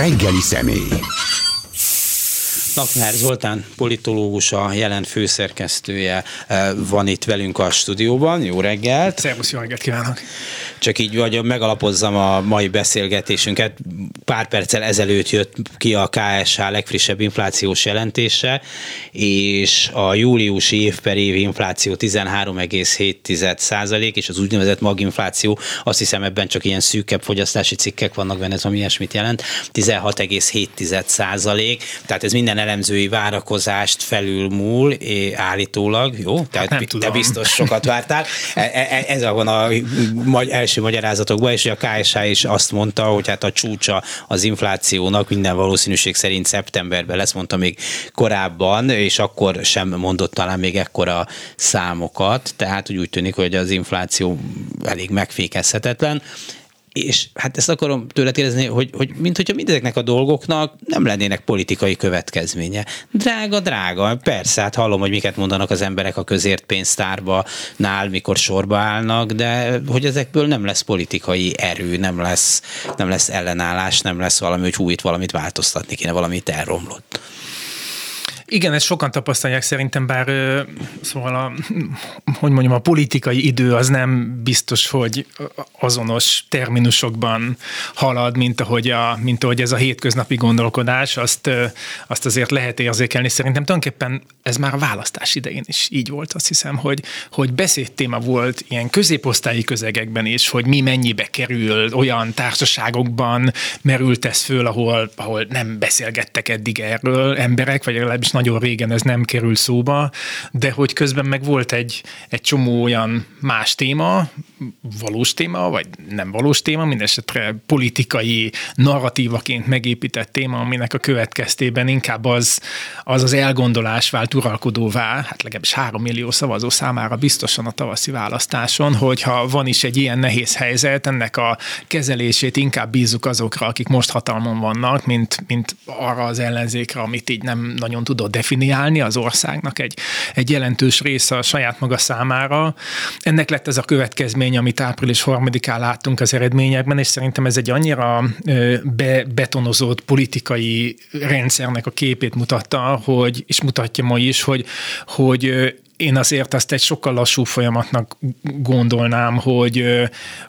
reggeli személy. Lakner Zoltán politológus, a jelen főszerkesztője eh, van itt velünk a stúdióban. Jó reggelt! Szervusz, jó reggelt kívánok! Csak így vagy megalapozzam a mai beszélgetésünket. Pár perccel ezelőtt jött ki a KSH legfrissebb inflációs jelentése, és a júliusi év per év infláció 13,7 százalék, és az úgynevezett maginfláció, azt hiszem ebben csak ilyen szűkebb fogyasztási cikkek vannak benne, ez ami ilyesmit jelent, 16,7 százalék, tehát ez minden elemzői várakozást felülmúl állítólag, jó? Tehát nem te tudom. biztos sokat vártál. E, e, ez van a első magyarázatokban, és a KSH is azt mondta, hogy hát a csúcsa az inflációnak minden valószínűség szerint szeptemberben lesz, mondta még korábban, és akkor sem mondott talán még ekkora számokat, tehát úgy tűnik, hogy az infláció elég megfékezhetetlen és hát ezt akarom tőle kérdezni, hogy, hogy mint hogyha mindezeknek a dolgoknak nem lennének politikai következménye. Drága, drága, persze, hát hallom, hogy miket mondanak az emberek a közért pénztárba nál, mikor sorba állnak, de hogy ezekből nem lesz politikai erő, nem lesz, nem lesz ellenállás, nem lesz valami, hogy hú, itt valamit változtatni kéne, valamit elromlott. Igen, ezt sokan tapasztalják szerintem, bár szóval a, hogy mondjam, a politikai idő az nem biztos, hogy azonos terminusokban halad, mint ahogy, a, mint ahogy ez a hétköznapi gondolkodás, azt, azt azért lehet érzékelni. Szerintem tulajdonképpen ez már a választás idején is így volt, azt hiszem, hogy, hogy beszédtéma volt ilyen középosztályi közegekben is, hogy mi mennyibe kerül, olyan társaságokban merült ez föl, ahol, ahol nem beszélgettek eddig erről emberek, vagy legalábbis nagyon régen ez nem kerül szóba, de hogy közben meg volt egy, egy csomó olyan más téma, valós téma, vagy nem valós téma, mindesetre politikai narratívaként megépített téma, aminek a következtében inkább az az, az elgondolás vált uralkodóvá, hát legalábbis három millió szavazó számára biztosan a tavaszi választáson, hogyha van is egy ilyen nehéz helyzet, ennek a kezelését inkább bízzuk azokra, akik most hatalmon vannak, mint, mint arra az ellenzékre, amit így nem nagyon tudott definiálni az országnak egy, egy jelentős része a saját maga számára. Ennek lett ez a következmény, amit április 3-án láttunk az eredményekben, és szerintem ez egy annyira be, betonozott politikai rendszernek a képét mutatta, hogy, és mutatja ma is, hogy, hogy én azért ezt egy sokkal lassú folyamatnak gondolnám, hogy,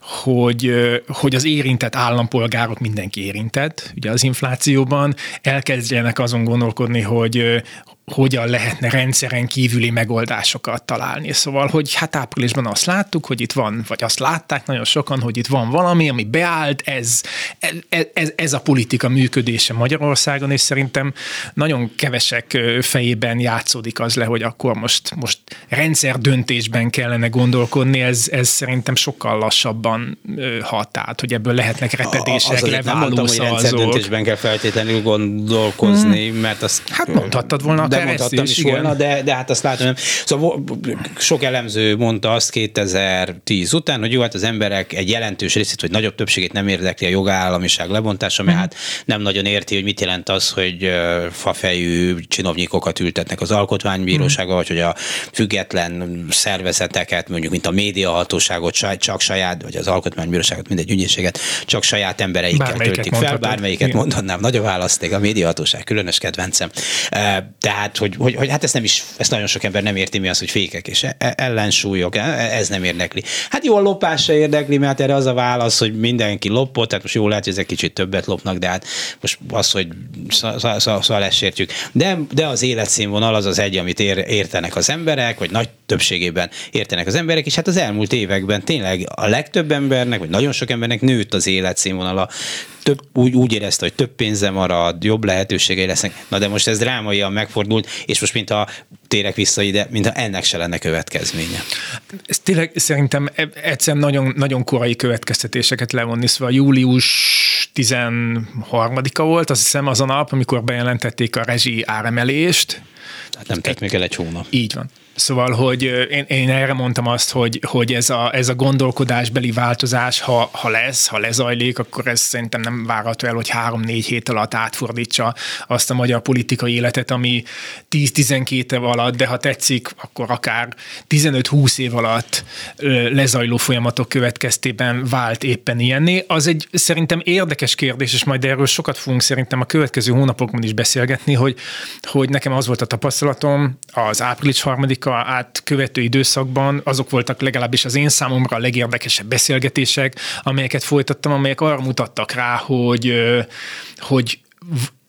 hogy, hogy az érintett állampolgárok mindenki érintett, ugye az inflációban, elkezdjenek azon gondolkodni, hogy, hogyan lehetne rendszeren kívüli megoldásokat találni. Szóval, hogy hát áprilisban azt láttuk, hogy itt van, vagy azt látták nagyon sokan, hogy itt van valami, ami beállt, ez, ez, ez, ez a politika működése Magyarországon, és szerintem nagyon kevesek fejében játszódik az le, hogy akkor most, most rendszer döntésben kellene gondolkodni, ez, ez szerintem sokkal lassabban hat, tehát hogy ebből lehetnek repedések, az nem mondtam, hogy rendszer döntésben kell feltétlenül gondolkozni, hmm. mert azt... Hát mondhattad volna de mondhattam is, is volna, de, de hát azt látom, nem. Szóval sok elemző mondta azt 2010 után, hogy jó, hát az emberek egy jelentős részét, vagy nagyobb többségét nem érdekli a jogállamiság lebontása, mert mm. hát nem nagyon érti, hogy mit jelent az, hogy fafejű csinovnyikokat ültetnek az alkotmánybíróságba, mm. vagy hogy a független szervezeteket, mondjuk mint a médiahatóságot csak saját, vagy az alkotmánybíróságot, mindegy ügyészséget, csak saját embereikkel töltik fel, bármelyiket Igen. mondhatnám, nagy a választék, a médiahatóság különös kedvencem. Tehát tehát, hogy, hogy, hogy hát ezt nem is, ezt nagyon sok ember nem érti, mi az, hogy fékek és e, e, ellensúlyok, e, ez nem érdekli. Hát jó, a lopás se érdekli, mert erre az a válasz, hogy mindenki lopott, tehát most jó lehet, hogy ezek kicsit többet lopnak, de hát most az, hogy szóval ezt értjük. De, de az életszínvonal az az egy, amit ér, értenek az emberek, vagy nagy többségében értenek az emberek, és hát az elmúlt években tényleg a legtöbb embernek, vagy nagyon sok embernek nőtt az életszínvonala több, úgy, úgy érezte, hogy több pénze marad, jobb lehetőségei lesznek. Na de most ez drámaian megfordult, és most mintha térek vissza ide, mintha ennek se lenne következménye. Ez tényleg szerintem e- egyszer nagyon, nagyon korai következtetéseket levonni, szóval július 13-a volt, azt hiszem az a nap, amikor bejelentették a rezsi áremelést. Hát nem tett még el egy hónap. Így van Szóval, hogy én, én erre mondtam azt, hogy, hogy ez, a, ez a gondolkodásbeli változás, ha, ha lesz, ha lezajlik, akkor ez szerintem nem várható el, hogy három-négy hét alatt átfordítsa azt a magyar politikai életet, ami 10-12 év alatt, de ha tetszik, akkor akár 15-20 év alatt lezajló folyamatok következtében vált éppen ilyenné. Az egy szerintem érdekes kérdés, és majd erről sokat fogunk szerintem a következő hónapokban is beszélgetni, hogy, hogy nekem az volt a tapasztalatom az április harmadik Amerika átkövető időszakban azok voltak legalábbis az én számomra a legérdekesebb beszélgetések, amelyeket folytattam, amelyek arra mutattak rá, hogy, hogy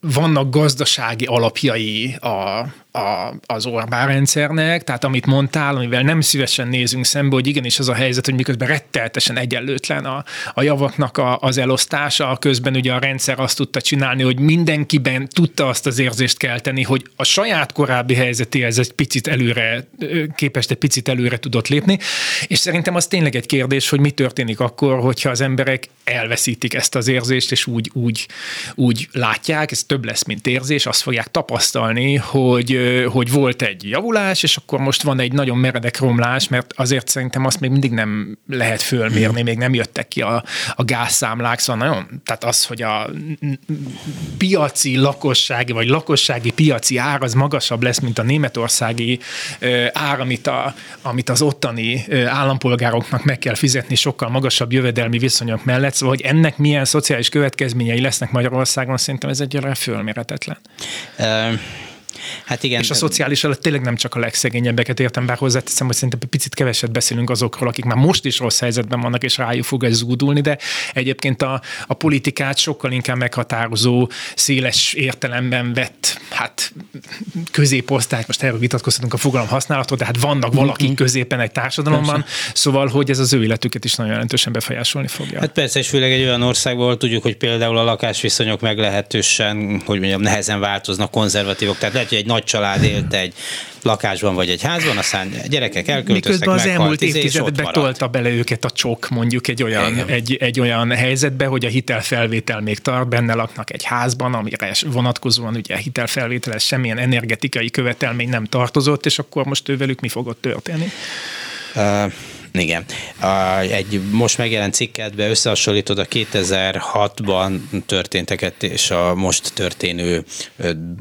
vannak gazdasági alapjai a, a, az Orbán rendszernek, tehát amit mondtál, amivel nem szívesen nézünk szembe, hogy igenis az a helyzet, hogy miközben retteltesen egyenlőtlen a, a javaknak a, az elosztása, közben ugye a rendszer azt tudta csinálni, hogy mindenkiben tudta azt az érzést kelteni, hogy a saját korábbi helyzetéhez egy picit előre, képest egy picit előre tudott lépni, és szerintem az tényleg egy kérdés, hogy mi történik akkor, hogyha az emberek elveszítik ezt az érzést, és úgy, úgy, úgy látják, ez több lesz, mint érzés, azt fogják tapasztalni, hogy hogy volt egy javulás, és akkor most van egy nagyon meredek romlás, mert azért szerintem azt még mindig nem lehet fölmérni, még nem jöttek ki a, a gázszámlák, szóval nagyon, tehát az, hogy a piaci lakossági, vagy lakossági piaci ár az magasabb lesz, mint a németországi ár, amit, a, amit az ottani állampolgároknak meg kell fizetni sokkal magasabb jövedelmi viszonyok mellett, szóval hogy ennek milyen szociális következményei lesznek Magyarországon, szerintem ez egyre fölméretetlen. Uh Hát igen. És a szociális alatt tényleg nem csak a legszegényebbeket értem, bár hozzáteszem, hogy szerintem picit keveset beszélünk azokról, akik már most is rossz helyzetben vannak, és rájuk fog ez zúdulni, de egyébként a, a politikát sokkal inkább meghatározó, széles értelemben vett, hát középosztály, most erről vitatkozhatunk a fogalom használatot, de hát vannak valaki mm-hmm. középen egy társadalomban, persze. szóval, hogy ez az ő életüket is nagyon jelentősen befolyásolni fogja. Hát persze, és főleg egy olyan országból tudjuk, hogy például a lakásviszonyok meglehetősen, hogy mondjam, nehezen változnak, konzervatívok, tehát lehet, hogy egy nagy család élt egy lakásban vagy egy házban, aztán gyerekek elköltöztek, Miközben az elmúlt évtizedben tolta bele őket a csok mondjuk egy olyan, egy, egy olyan helyzetbe, hogy a hitelfelvétel még tart, benne laknak egy házban, amire vonatkozóan ugye a hitelfelvételes semmilyen energetikai követelmény nem tartozott, és akkor most ővelük mi fogott történni? Uh igen. Egy most megjelent cikkedbe összehasonlítod a 2006-ban történteket és a most történő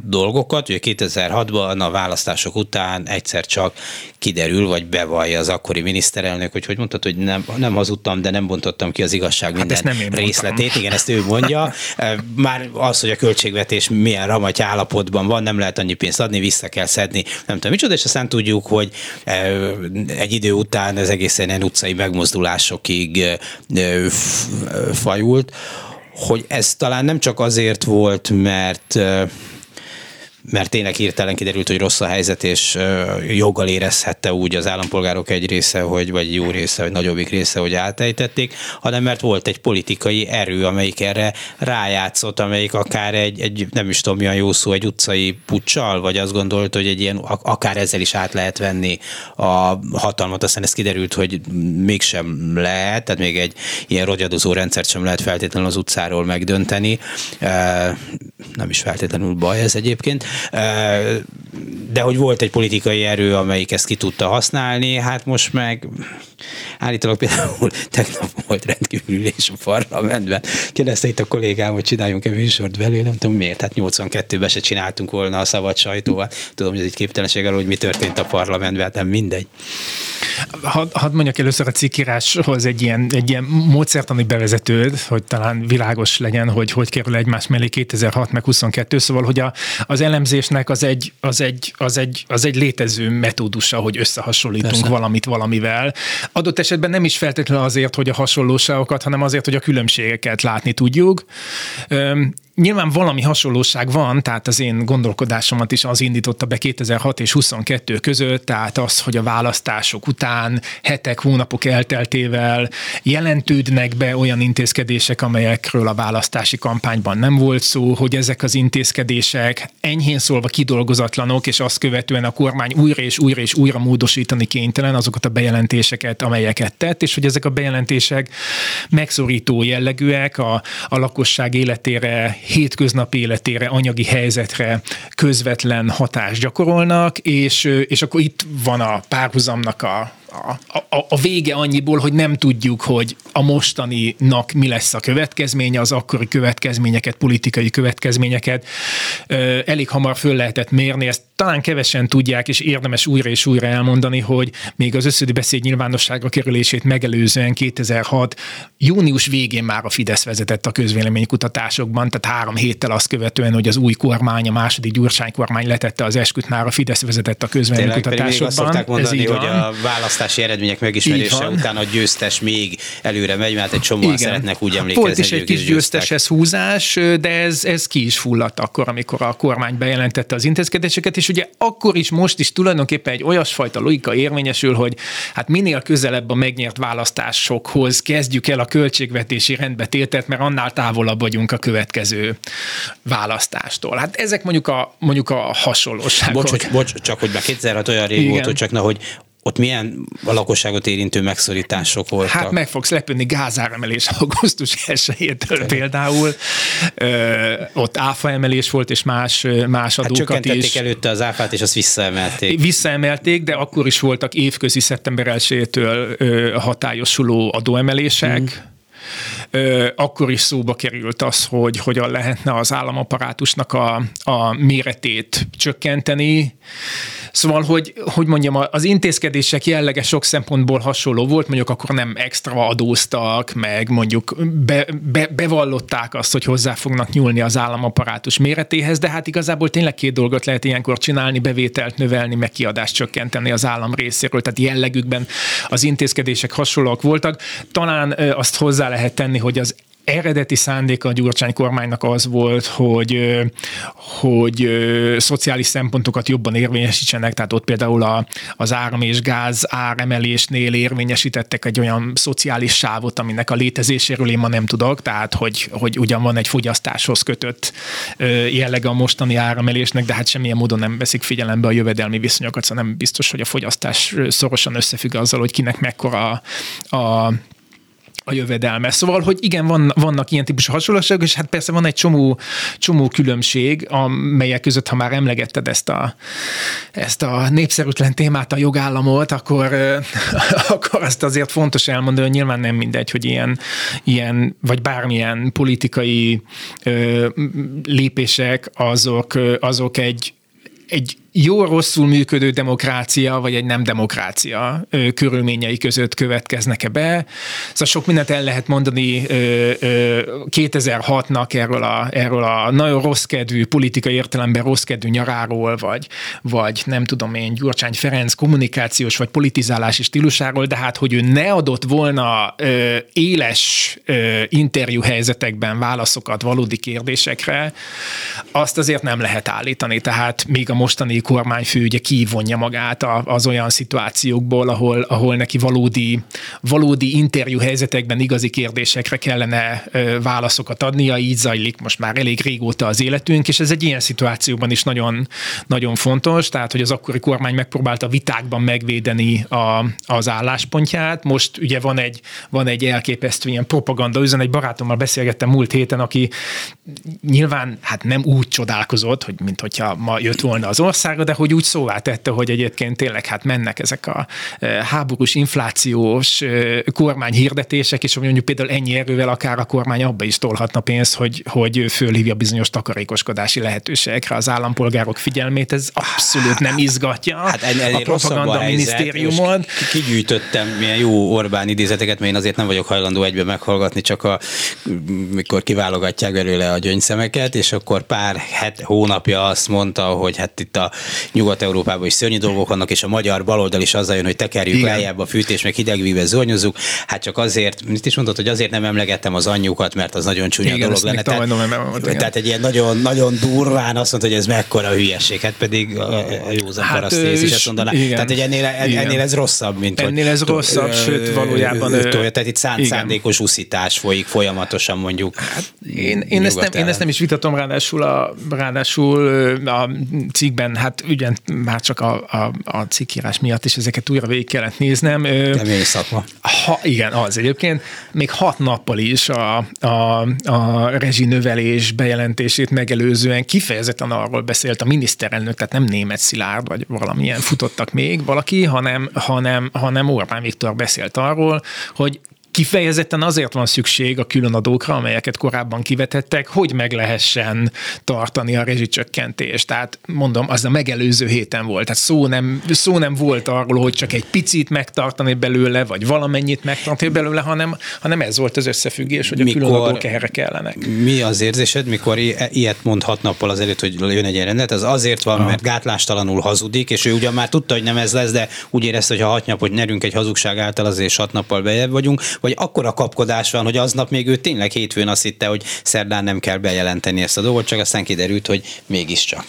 dolgokat. Ugye 2006-ban a választások után egyszer csak kiderül, vagy bevallja az akkori miniszterelnök, hogy hogy mondtad, hogy nem, nem hazudtam, de nem bontottam ki az igazság hát minden nem részletét. Mondtam. Igen, ezt ő mondja. Már az, hogy a költségvetés milyen ramaty állapotban van, nem lehet annyi pénzt adni, vissza kell szedni, nem tudom micsoda, és aztán tudjuk, hogy egy idő után ez egész egyszerűen utcai megmozdulásokig fajult, hogy ez talán nem csak azért volt, mert mert tényleg hirtelen kiderült, hogy rossz a helyzet, és joggal érezhette úgy az állampolgárok egy része, hogy, vagy jó része, vagy nagyobbik része, hogy átejtették, hanem mert volt egy politikai erő, amelyik erre rájátszott, amelyik akár egy, egy nem is tudom milyen jó szó, egy utcai puccsal, vagy azt gondolt, hogy egy ilyen, akár ezzel is át lehet venni a hatalmat, aztán ez kiderült, hogy mégsem lehet, tehát még egy ilyen rogyadozó rendszert sem lehet feltétlenül az utcáról megdönteni. Nem is feltétlenül baj ez egyébként de hogy volt egy politikai erő, amelyik ezt ki tudta használni, hát most meg állítólag például tegnap volt rendkívül ülés a parlamentben. Kérdezte itt a kollégám, hogy csináljunk-e műsort belőle, nem tudom miért, hát 82-ben se csináltunk volna a szabad sajtóval. Tudom, hogy ez egy képtelenség arról, hogy mi történt a parlamentben, hát nem mindegy. Hadd had mondjak először a cikkíráshoz egy ilyen, egy ilyen módszertani bevezetőd, hogy talán világos legyen, hogy hogy kerül egymás mellé 2006 meg 22, szóval, hogy a, az elemzésnek az egy, az, egy, az, egy, az egy létező metódusa, hogy összehasonlítunk Persze. valamit valamivel. Adott esetben nem is feltétlenül azért, hogy a hasonlóságokat, hanem azért, hogy a különbségeket látni tudjuk. Nyilván valami hasonlóság van, tehát az én gondolkodásomat is az indította be 2006 és 22 között, tehát az, hogy a választások után hetek, hónapok elteltével jelentődnek be olyan intézkedések, amelyekről a választási kampányban nem volt szó, hogy ezek az intézkedések enyhén szólva kidolgozatlanok, és azt követően a kormány újra és újra és újra módosítani kénytelen azokat a bejelentéseket, amelyeket tett, és hogy ezek a bejelentések megszorító jellegűek, a, a lakosság életére hétköznapi életére, anyagi helyzetre közvetlen hatást gyakorolnak, és, és akkor itt van a párhuzamnak a, a, a, a vége annyiból, hogy nem tudjuk, hogy a mostaninak mi lesz a következménye, az akkori következményeket, politikai következményeket elég hamar föl lehetett mérni. Ezt talán kevesen tudják, és érdemes újra és újra elmondani, hogy még az összödi beszéd nyilvánosságra kerülését megelőzően 2006. június végén már a Fidesz vezetett a közvéleménykutatásokban, tehát három héttel azt követően, hogy az új kormány, a második Gyurcsány kormány letette az esküt, már a Fidesz vezetett a közvéleménykutatásokban. Tényleg, mondani, hogy a választási eredmények megismerése után a győztes még előre megy, mert egy csomóan szeretnek úgy emlékezni. Volt is egy kis győztes húzás, de ez, ez ki is fulladt akkor, amikor a kormány bejelentette az intézkedéseket, és ugye akkor is, most is tulajdonképpen egy olyasfajta logika érvényesül, hogy hát minél közelebb a megnyert választásokhoz kezdjük el a költségvetési rendbetételt, mert annál távolabb vagyunk a következő választástól. Hát ezek mondjuk a, mondjuk a hasonlóságok. Bocs, bocs, csak hogy be 2006 olyan rég volt, hogy csak na, hogy ott milyen a lakosságot érintő megszorítások voltak? Hát meg fogsz lepődni, gázáremelés augusztus 1 például. Ö, ott áfa emelés volt, és más, más hát adókat hát is. előtte az áfát, és azt visszaemelték. Visszaemelték, de akkor is voltak évközi szeptember 1-től hatályosuló adóemelések. Mm akkor is szóba került az, hogy hogyan lehetne az államaparátusnak a, a méretét csökkenteni. Szóval, hogy, hogy mondjam, az intézkedések jellege sok szempontból hasonló volt, mondjuk akkor nem extra adóztak, meg mondjuk be, be, bevallották azt, hogy hozzá fognak nyúlni az államaparátus méretéhez, de hát igazából tényleg két dolgot lehet ilyenkor csinálni, bevételt növelni, meg kiadást csökkenteni az állam részéről, tehát jellegükben az intézkedések hasonlóak voltak. Talán azt hozzá lehet tenni, hogy az eredeti szándéka a Gyurcsány kormánynak az volt, hogy, hogy szociális szempontokat jobban érvényesítsenek, tehát ott például a, az áram és gáz áremelésnél érvényesítettek egy olyan szociális sávot, aminek a létezéséről én ma nem tudok, tehát hogy, hogy ugyan van egy fogyasztáshoz kötött jellege a mostani áremelésnek, de hát semmilyen módon nem veszik figyelembe a jövedelmi viszonyokat, szóval nem biztos, hogy a fogyasztás szorosan összefügg azzal, hogy kinek mekkora a, a a jövedelme. Szóval, hogy igen, van, vannak ilyen típusú hasonlóságok, és hát persze van egy csomó, csomó különbség, amelyek között, ha már emlegetted ezt a, ezt a népszerűtlen témát, a jogállamot, akkor, akkor azt azért fontos elmondani, hogy nyilván nem mindegy, hogy ilyen, ilyen vagy bármilyen politikai ö, lépések, azok, azok egy, egy jó-rosszul működő demokrácia, vagy egy nem demokrácia ö, körülményei között következnek-e be. Szóval sok mindent el lehet mondani ö, ö, 2006-nak erről a, erről a nagyon rossz kedvű, politikai értelemben rossz kedvű nyaráról, vagy, vagy nem tudom én, Gyurcsány Ferenc kommunikációs vagy politizálási stílusáról, de hát, hogy ő ne adott volna éles ö, interjú helyzetekben válaszokat valódi kérdésekre, azt azért nem lehet állítani. Tehát még a mostani kormányfő ugye kivonja magát az olyan szituációkból, ahol, ahol neki valódi, valódi interjú helyzetekben igazi kérdésekre kellene válaszokat adnia, így zajlik most már elég régóta az életünk, és ez egy ilyen szituációban is nagyon, nagyon fontos, tehát hogy az akkori kormány megpróbálta vitákban megvédeni a, az álláspontját. Most ugye van egy, van egy elképesztő ilyen propaganda üzen, egy barátommal beszélgettem múlt héten, aki nyilván hát nem úgy csodálkozott, hogy mint hogyha ma jött volna az ország, Magyarországra, de hogy úgy szóvá tette, hogy egyébként tényleg hát mennek ezek a e, háborús, inflációs e, kormány hirdetések, és mondjuk például ennyi erővel akár a kormány abba is tolhatna pénzt, hogy, hogy fölhívja bizonyos takarékoskodási lehetőségekre az állampolgárok figyelmét, ez abszolút nem izgatja hát a propaganda a minisztériumon. Kigyűjtöttem milyen jó Orbán idézeteket, mert én azért nem vagyok hajlandó egybe meghallgatni, csak a, mikor kiválogatják belőle a gyöngyszemeket, és akkor pár het, hónapja azt mondta, hogy hát itt a Nyugat-Európában is szörnyű dolgok vannak, és a magyar baloldal is azzal jön, hogy tekerjük Igen. lejjebb a fűtés, meg hidegvízbe zornyozzuk. Hát csak azért, mit is mondod, hogy azért nem emlegettem az anyjukat, mert az nagyon csúnya Igen, dolog lenne. Tehát, mondom, tehát egy ilyen nagyon, nagyon durván azt mondta, hogy ez mekkora hülyeség, hát pedig a, a józan hát, parasztész is azt mondaná. Igen. Tehát, hogy ennél, ennél ez rosszabb, mint Ennél ez rosszabb, ö, sőt valójában. Ö, tehát itt szánt, szándékos uszítás folyik folyamatosan mondjuk. Hát, én, én, ezt nem, én ezt nem is vitatom, ráadásul a, ráadásul a cikkben hát hát ugyan már csak a, a, a cikkírás miatt is ezeket újra végig kellett néznem. Kemény szakma. Ha, igen, az egyébként. Még hat nappal is a, a, a rezsinövelés bejelentését megelőzően kifejezetten arról beszélt a miniszterelnök, tehát nem német Szilárd, vagy valamilyen futottak még valaki, hanem, hanem, hanem Orbán Viktor beszélt arról, hogy Kifejezetten azért van szükség a különadókra, amelyeket korábban kivetettek, hogy meg lehessen tartani a rezsicsökkentést. Tehát mondom, az a megelőző héten volt. Tehát szó nem, szó nem volt arról, hogy csak egy picit megtartani belőle, vagy valamennyit megtartani belőle, hanem, hanem ez volt az összefüggés, hogy a mikor, különadók erre kellenek. Mi az érzésed, mikor ilyet mond hat nappal azért, hogy jön egy rendet? Az azért van, Aha. mert gátlástalanul hazudik, és ő ugyan már tudta, hogy nem ez lesz, de úgy érezte, hogy ha hat nap, hogy nyerünk egy hazugság által, azért hat nappal bejebb vagyunk, vagy akkora kapkodás van, hogy aznap még ő tényleg hétfőn azt hitte, hogy szerdán nem kell bejelenteni ezt a dolgot, csak aztán kiderült, hogy mégiscsak.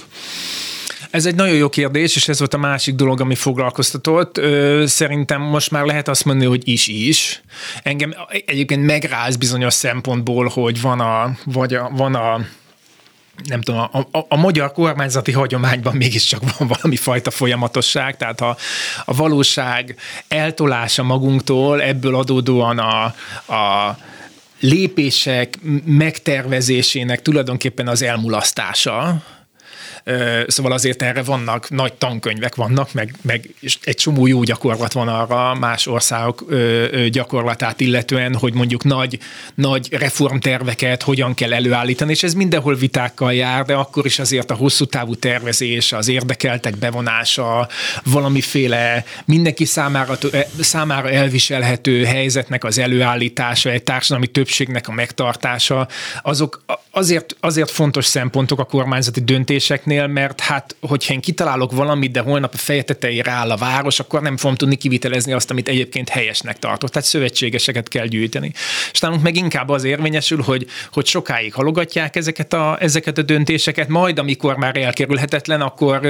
Ez egy nagyon jó kérdés, és ez volt a másik dolog, ami foglalkoztatott. Szerintem most már lehet azt mondani, hogy is-is. Engem egyébként megráz bizonyos szempontból, hogy van a, vagy a, van a nem tudom, a, a, a magyar kormányzati hagyományban mégiscsak van valami fajta folyamatosság, tehát a, a valóság eltolása magunktól, ebből adódóan a, a lépések megtervezésének tulajdonképpen az elmulasztása, Szóval azért erre vannak, nagy tankönyvek vannak, meg, meg egy csomó jó gyakorlat van arra más országok gyakorlatát illetően, hogy mondjuk nagy, nagy reformterveket hogyan kell előállítani, és ez mindenhol vitákkal jár, de akkor is azért a hosszú távú tervezés, az érdekeltek bevonása, valamiféle mindenki számára, számára elviselhető helyzetnek az előállítása, egy társadalmi többségnek a megtartása, azok azért, azért fontos szempontok a kormányzati döntéseknél, cégeknél, mert hát, hogyha én kitalálok valamit, de holnap a feje tetejére áll a város, akkor nem fogom tudni kivitelezni azt, amit egyébként helyesnek tartok. Tehát szövetségeseket kell gyűjteni. És nálunk meg inkább az érvényesül, hogy, hogy sokáig halogatják ezeket a, ezeket a döntéseket, majd amikor már elkerülhetetlen, akkor,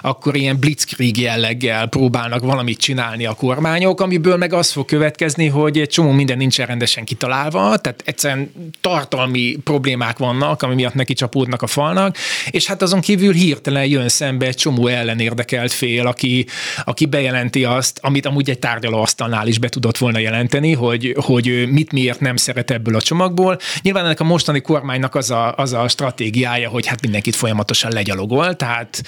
akkor ilyen blitzkrieg jelleggel próbálnak valamit csinálni a kormányok, amiből meg az fog következni, hogy egy csomó minden nincsen rendesen kitalálva, tehát egyszerűen tartalmi problémák vannak, ami miatt neki csapódnak a falnak, és hát azon kívül kívül hirtelen jön szembe egy csomó ellenérdekelt fél, aki, aki bejelenti azt, amit amúgy egy tárgyalóasztalnál is be tudott volna jelenteni, hogy, hogy mit miért nem szeret ebből a csomagból. Nyilván ennek a mostani kormánynak az a, az a stratégiája, hogy hát mindenkit folyamatosan legyalogol, tehát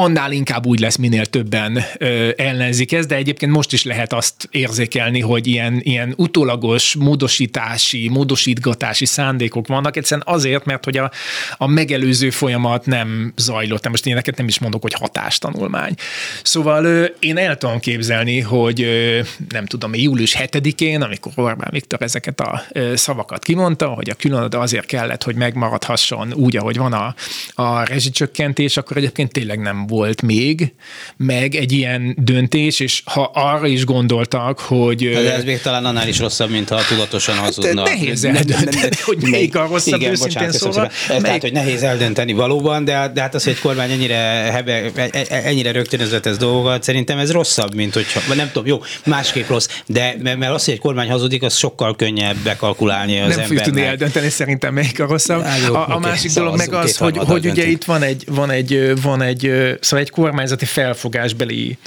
annál inkább úgy lesz, minél többen ö, ellenzik ezt, de egyébként most is lehet azt érzékelni, hogy ilyen, ilyen utólagos módosítási, módosítgatási szándékok vannak, egyszerűen azért, mert hogy a, a megelőző folyamat nem zajlott. Most én neked nem is mondok, hogy hatástanulmány. Szóval ö, én el tudom képzelni, hogy ö, nem tudom, július 7-én, amikor Orbán Viktor ezeket a ö, szavakat kimondta, hogy a különad azért kellett, hogy megmaradhasson úgy, ahogy van a, a rezsicsökkentés, akkor egyébként tényleg nem volt még, meg egy ilyen döntés, és ha arra is gondoltak, hogy... De ez még talán annál is rosszabb, mint ha tudatosan hát, hazudnak. Nehéz eldönteni, hogy melyik a rosszabb, igen, őszintén bocsánat, szóval. Melyik... Tehát, hogy nehéz eldönteni valóban, de, de hát az, hogy egy kormány ennyire, hebe, e- e- ennyire rögtönözött ez dolgokat, szerintem ez rosszabb, mint hogyha, nem tudom, jó, másképp rossz, de mert az, hogy egy kormány hazudik, az sokkal könnyebb bekalkulálni az Nem fogjuk tudni eldönteni szerintem melyik a rosszabb. Á, jó, a, a másik dolog meg az, hogy, hogy ugye itt van egy, van egy, van egy szóval egy kormányzati felfogásbeli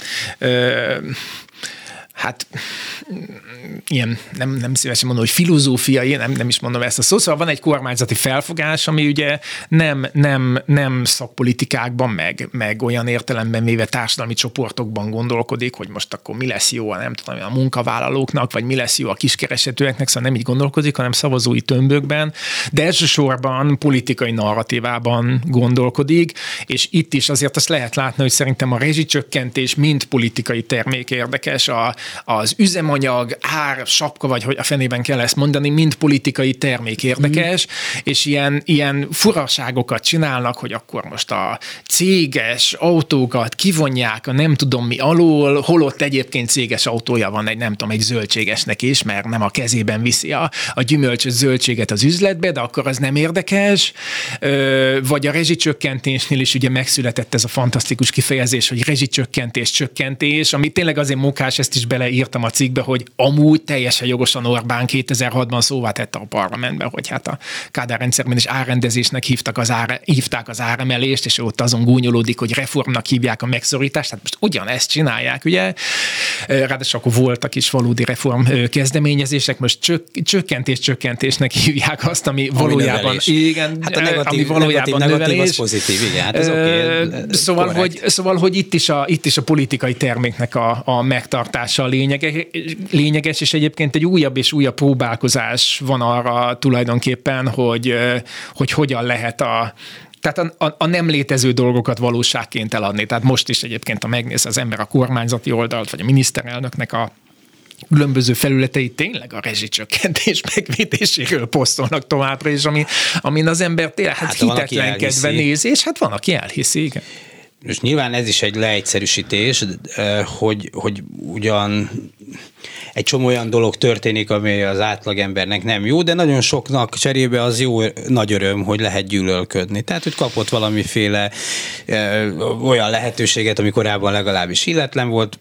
hát ilyen, nem, nem szívesen mondom, hogy filozófiai, nem, nem is mondom ezt a szót, szóval van egy kormányzati felfogás, ami ugye nem, nem, nem szakpolitikákban, meg, meg olyan értelemben véve társadalmi csoportokban gondolkodik, hogy most akkor mi lesz jó a nem tudom, a munkavállalóknak, vagy mi lesz jó a kiskeresetőeknek, szóval nem így gondolkodik, hanem szavazói tömbökben, de elsősorban politikai narratívában gondolkodik, és itt is azért azt lehet látni, hogy szerintem a rezsicsökkentés mind politikai termék érdekes, a, az üzemanyag, ár, sapka, vagy hogy a fenében kell ezt mondani, mind politikai termék érdekes, mm. és ilyen, ilyen furaságokat csinálnak, hogy akkor most a céges autókat kivonják a nem tudom mi alól, holott egyébként céges autója van egy nem tudom, egy zöldségesnek is, mert nem a kezében viszi a, a gyümölcsös zöldséget az üzletbe, de akkor az nem érdekes, Ö, vagy a rezsicsökkentésnél is ugye megszületett ez a fantasztikus kifejezés, hogy rezsicsökkentés, csökkentés, ami tényleg azért munkás ezt is bele beleírtam a cikkbe, hogy amúgy teljesen jogosan Orbán 2006-ban szóvá tette a parlamentben, hogy hát a Kádár rendszerben is árrendezésnek hívtak az ára, hívták az áremelést, és ott azon gúnyolódik, hogy reformnak hívják a megszorítást. Tehát most ugyanezt csinálják, ugye? Ráadásul akkor voltak is valódi reform kezdeményezések, most csök, csökkentés csökkentésnek hívják azt, ami, ami valójában növelés. igen, hát a negatív, ami valójában negatív, növelés. Negatív az pozitív, igen, hát ez okay, szóval, hogy, szóval, hogy itt is a, itt is a politikai terméknek a, a megtartása a lényeges, lényeges, és egyébként egy újabb és újabb próbálkozás van arra tulajdonképpen, hogy, hogy hogyan lehet a, tehát a, a, a nem létező dolgokat valóságként eladni. Tehát most is egyébként, ha megnéz az ember a kormányzati oldalt, vagy a miniszterelnöknek a különböző felületei tényleg a rezsicsökkentés megvédéséről posztolnak továbbra is, ami, amin az ember tényleg hát, hát hitetlenkedve néz, és hát van, aki elhiszi, igen. És nyilván ez is egy leegyszerűsítés, hogy, hogy ugyan egy csomó olyan dolog történik, ami az átlagembernek nem jó, de nagyon soknak cserébe az jó nagy öröm, hogy lehet gyűlölködni. Tehát, hogy kapott valamiféle e, olyan lehetőséget, ami korábban legalábbis illetlen volt.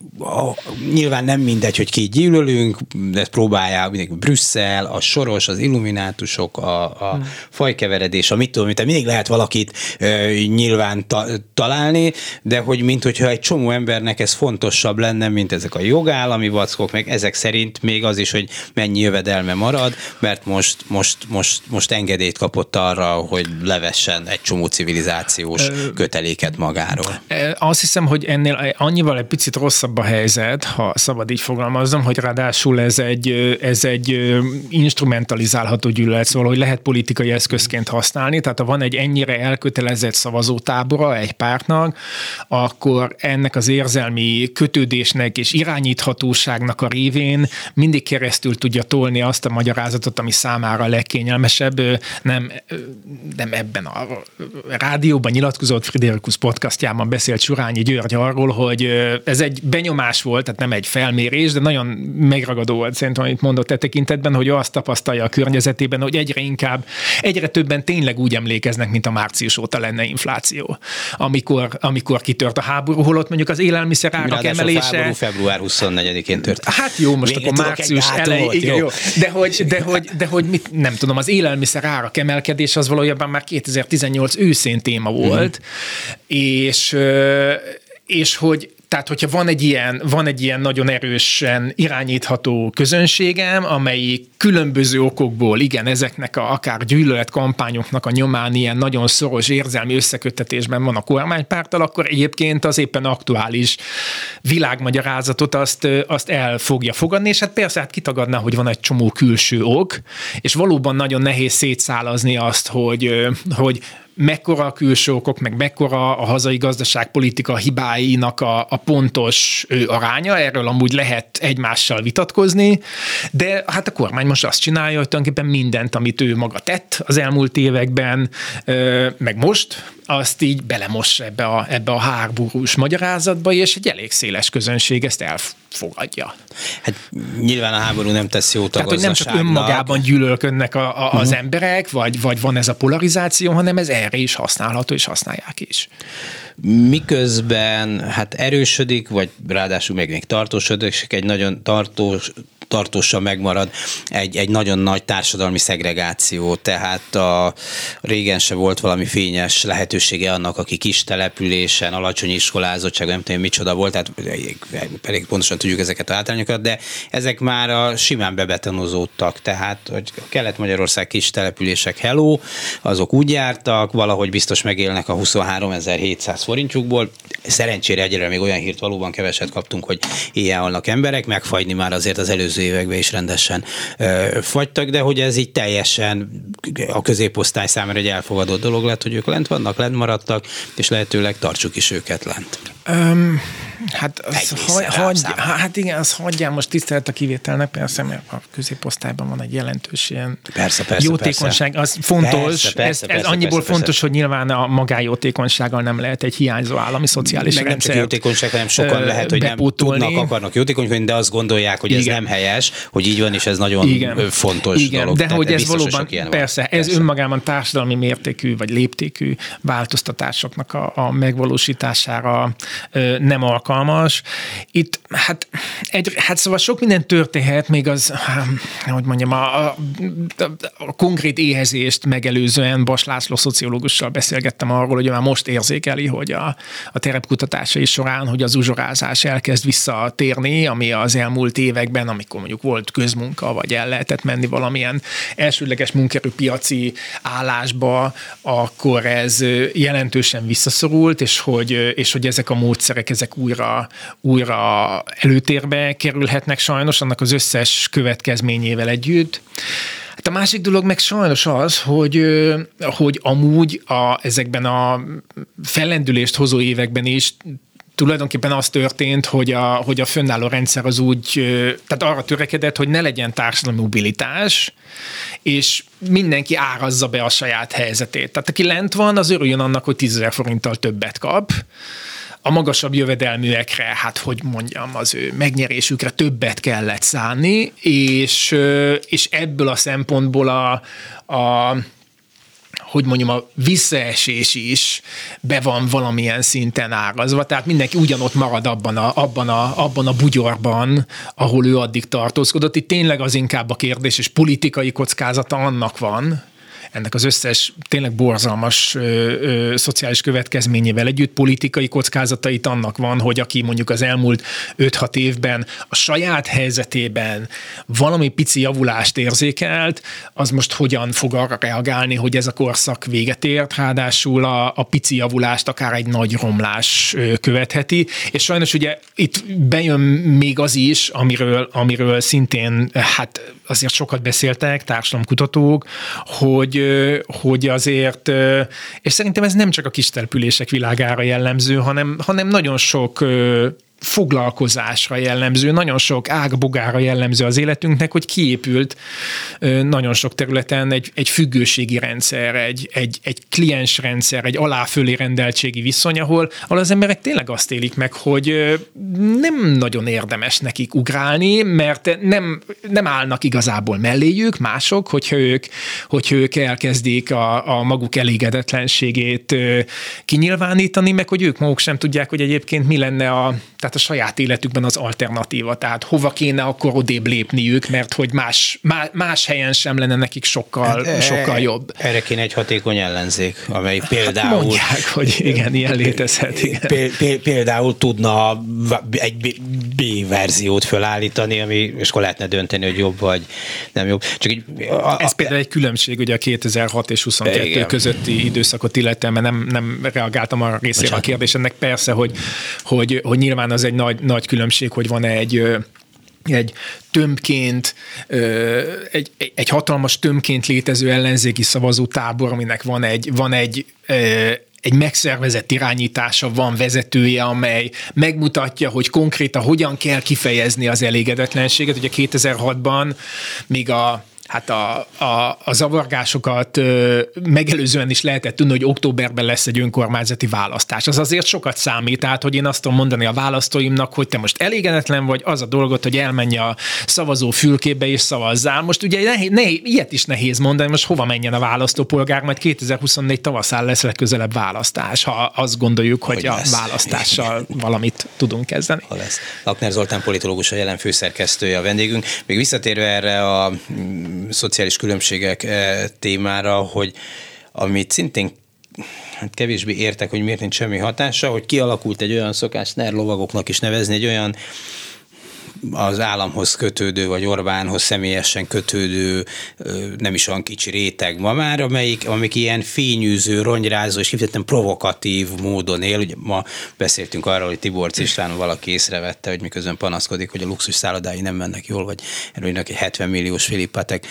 Nyilván nem mindegy, hogy ki gyűlölünk, de próbálják mindig Brüsszel, a soros, az illuminátusok, a, a hmm. fajkeveredés, a mit tudom, tehát mindig lehet valakit e, nyilván ta, találni, de hogy mint hogyha egy csomó embernek ez fontosabb lenne, mint ezek a jogállami vackok, meg ezek szerint még az is, hogy mennyi jövedelme marad, mert most, most, most, most engedélyt kapott arra, hogy levessen egy csomó civilizációs köteléket magáról. Azt hiszem, hogy ennél annyival egy picit rosszabb a helyzet, ha szabad így fogalmazom, hogy ráadásul ez egy, ez egy instrumentalizálható gyűlölet, szóval, hogy lehet politikai eszközként használni, tehát ha van egy ennyire elkötelezett szavazótábora egy pártnak, akkor ennek az érzelmi kötődésnek és irányíthatóságnak a révén mindig keresztül tudja tolni azt a magyarázatot, ami számára a legkényelmesebb. Nem, nem ebben a rádióban nyilatkozott Friderikus podcastjában beszélt Surányi György arról, hogy ez egy benyomás volt, tehát nem egy felmérés, de nagyon megragadó volt szerintem, amit mondott e tekintetben, hogy azt tapasztalja a környezetében, hogy egyre inkább, egyre többen tényleg úgy emlékeznek, mint a március óta lenne infláció. Amikor, amikor kitört a háború, holott mondjuk az élelmiszer árak emelése. Háború február 24-én tört. Hát jó, most akkor március elejé, igen, jó. De hogy, de, hogy, de hogy mit, nem tudom, az élelmiszer árak emelkedés az valójában már 2018 őszén téma volt, mm. és és hogy tehát, hogyha van egy ilyen, van egy ilyen nagyon erősen irányítható közönségem, amelyik különböző okokból, igen, ezeknek a akár gyűlöletkampányoknak a nyomán ilyen nagyon szoros érzelmi összeköttetésben van a kormánypártal, akkor egyébként az éppen aktuális világmagyarázatot azt, azt el fogja fogadni, és hát persze hát kitagadná, hogy van egy csomó külső ok, és valóban nagyon nehéz szétszálazni azt, hogy, hogy mekkora a külső okok, meg mekkora a hazai gazdaságpolitika hibáinak a, a pontos aránya, erről amúgy lehet egymással vitatkozni, de hát a kormány most azt csinálja, hogy tulajdonképpen mindent, amit ő maga tett az elmúlt években, meg most, azt így belemos ebbe a, ebbe a hárburús magyarázatba, és egy elég széles közönség ezt elfogadja. Hát nyilván a háború nem tesz jót Tehát, hogy nem csak önmagában gyűlölködnek a, a, az uh-huh. emberek, vagy, vagy van ez a polarizáció, hanem ez erre is használható, és használják is miközben hát erősödik, vagy ráadásul még, még tartósodik, egy nagyon tartós, tartósan megmarad egy, egy nagyon nagy társadalmi szegregáció, tehát a, régen se volt valami fényes lehetősége annak, aki kis településen, alacsony iskolázottság, nem tudom micsoda volt, tehát elég pontosan tudjuk ezeket a hátrányokat, de ezek már a simán bebetonozódtak, tehát hogy Kelet-Magyarország kis települések hello, azok úgy jártak, valahogy biztos megélnek a 23.700 forintjukból. Szerencsére egyre még olyan hírt valóban keveset kaptunk, hogy ilyen halnak emberek, megfagyni már azért az előző években is rendesen fagytak, de hogy ez így teljesen a középosztály számára egy elfogadott dolog lett, hogy ők lent vannak, lent maradtak, és lehetőleg tartsuk is őket lent. Um, hát, az hagy, hagy, hát igen, az hagyjál most tisztelet a kivételnek, persze, mert a középosztályban van egy jelentős ilyen persze, persze, jótékonyság. Persze. Az fontos, persze, persze, ez, ez persze, annyiból persze, fontos, persze. hogy nyilván a magájótékonysággal nem lehet egy hiányzó állami szociális Meg nem csak jótékonyság, hanem sokan lehet, hogy nem tudnak, akarnak jótékonykodni, de azt gondolják, hogy ez igen. nem helyes, hogy így van, és ez nagyon igen. fontos igen. dolog. De hogy ez valóban, persze, van. ez persze. önmagában társadalmi mértékű vagy léptékű változtatásoknak a, a megvalósítására nem alkalmas, borzalmas. Itt, hát, egy, hát szóval sok minden történhet, még az, hogy mondjam, a, a, a konkrét éhezést megelőzően Bas László szociológussal beszélgettem arról, hogy már most érzékeli, hogy a, a terepkutatásai során, hogy az uzsorázás elkezd visszatérni, ami az elmúlt években, amikor mondjuk volt közmunka, vagy el lehetett menni valamilyen elsődleges munkerőpiaci állásba, akkor ez jelentősen visszaszorult, és hogy, és hogy ezek a módszerek, ezek újra, újra előtérbe kerülhetnek sajnos, annak az összes következményével együtt. Hát a másik dolog meg sajnos az, hogy, hogy amúgy a, ezekben a fellendülést hozó években is tulajdonképpen az történt, hogy a, hogy a fönnálló rendszer az úgy, tehát arra törekedett, hogy ne legyen társadalmi mobilitás, és mindenki árazza be a saját helyzetét. Tehát aki lent van, az örüljön annak, hogy 10 forinttal többet kap, a magasabb jövedelműekre, hát hogy mondjam, az ő megnyerésükre többet kellett szánni, és, és ebből a szempontból a, a hogy mondjam, a visszaesés is be van valamilyen szinten árazva, tehát mindenki ugyanott marad abban a, abban a, abban a bugyorban, ahol ő addig tartózkodott. Itt tényleg az inkább a kérdés, és politikai kockázata annak van, ennek az összes tényleg borzalmas ö, ö, szociális következményével együtt politikai kockázatait annak van, hogy aki mondjuk az elmúlt 5-6 évben a saját helyzetében valami pici javulást érzékelt, az most hogyan fog arra reagálni, hogy ez a korszak véget ért, ráadásul a, a pici javulást akár egy nagy romlás követheti, és sajnos ugye itt bejön még az is, amiről, amiről szintén hát azért sokat beszéltek társadalomkutatók, hogy hogy azért, és szerintem ez nem csak a kis települések világára jellemző, hanem, hanem nagyon sok foglalkozásra jellemző, nagyon sok ágbogára jellemző az életünknek, hogy kiépült nagyon sok területen egy, egy függőségi rendszer, egy, egy, egy kliensrendszer, egy aláfölé rendeltségi viszony, ahol, ahol az emberek tényleg azt élik meg, hogy nem nagyon érdemes nekik ugrálni, mert nem, nem állnak igazából melléjük mások, hogyha ők, hogyha ők elkezdik a, a maguk elégedetlenségét kinyilvánítani, meg hogy ők maguk sem tudják, hogy egyébként mi lenne a, tehát tehát a saját életükben az alternatíva, tehát hova kéne akkor odébb lépniük, mert hogy más, más, más helyen sem lenne nekik sokkal, hát, sokkal jobb. Erre kéne egy hatékony ellenzék, amely hát például... Hát mondják, hogy igen, ilyen létezhet. Igen. Például tudna egy B verziót felállítani, ami, és akkor lehetne dönteni, hogy jobb vagy nem jobb. Csak így, a, Ez például egy különbség ugye a 2006 és 22 igen. közötti időszakot illetően, mert nem, nem reagáltam arra részére a kérdésennek. Persze, hogy, hogy, hogy nyilván az egy nagy, nagy különbség, hogy van egy egy tömbként, egy, egy hatalmas tömbként létező ellenzéki szavazó tábor, aminek van egy, van egy egy megszervezett irányítása van vezetője, amely megmutatja, hogy konkrétan hogyan kell kifejezni az elégedetlenséget. Ugye 2006-ban még a hát a, a, a zavargásokat megelőzően is lehetett tudni, hogy októberben lesz egy önkormányzati választás. Az azért sokat számít, tehát hogy én azt tudom mondani a választóimnak, hogy te most elégedetlen vagy, az a dolgot, hogy elmenj a szavazó fülkébe és szavazzál. Most ugye nehéz, nehéz, ilyet is nehéz mondani, most hova menjen a választópolgár, majd 2024 tavaszán lesz legközelebb választás, ha azt gondoljuk, hogy, hogy a lesz. választással valamit tudunk kezdeni. Ha lesz. Lakner Zoltán politológus a jelen főszerkesztője a vendégünk. Még visszatérve erre a szociális különbségek eh, témára, hogy amit szintén hát kevésbé értek, hogy miért nincs semmi hatása, hogy kialakult egy olyan szokás, NER lovagoknak is nevezni, egy olyan az államhoz kötődő, vagy Orbánhoz személyesen kötődő, nem is olyan kicsi réteg ma már, amelyik, amik ilyen fényűző, ronyrázó és kifejezetten provokatív módon él. Ugye ma beszéltünk arról, hogy Tibor Cislán valaki észrevette, hogy miközben panaszkodik, hogy a luxus szállodái nem mennek jól, vagy hogy neki 70 milliós Filippatek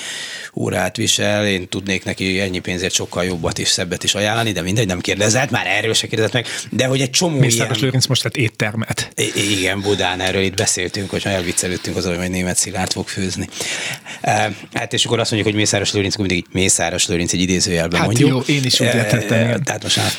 órát visel, én tudnék neki ennyi pénzért sokkal jobbat és szebbet is ajánlani, de mindegy, nem kérdezett, már erről se kérdezett meg, de hogy egy csomó Mészáros ilyen... Lőrinc most lett éttermet. I- igen, Budán erről itt beszéltünk, hogy elviccelődtünk azon, hogy német Szilárd fog főzni. Hát és akkor azt mondjuk, hogy Mészáros Lőrinc, mindig így Mészáros Lőrinc egy idézőjelben hát mondjuk. jó, én is úgy értettem. Tehát most már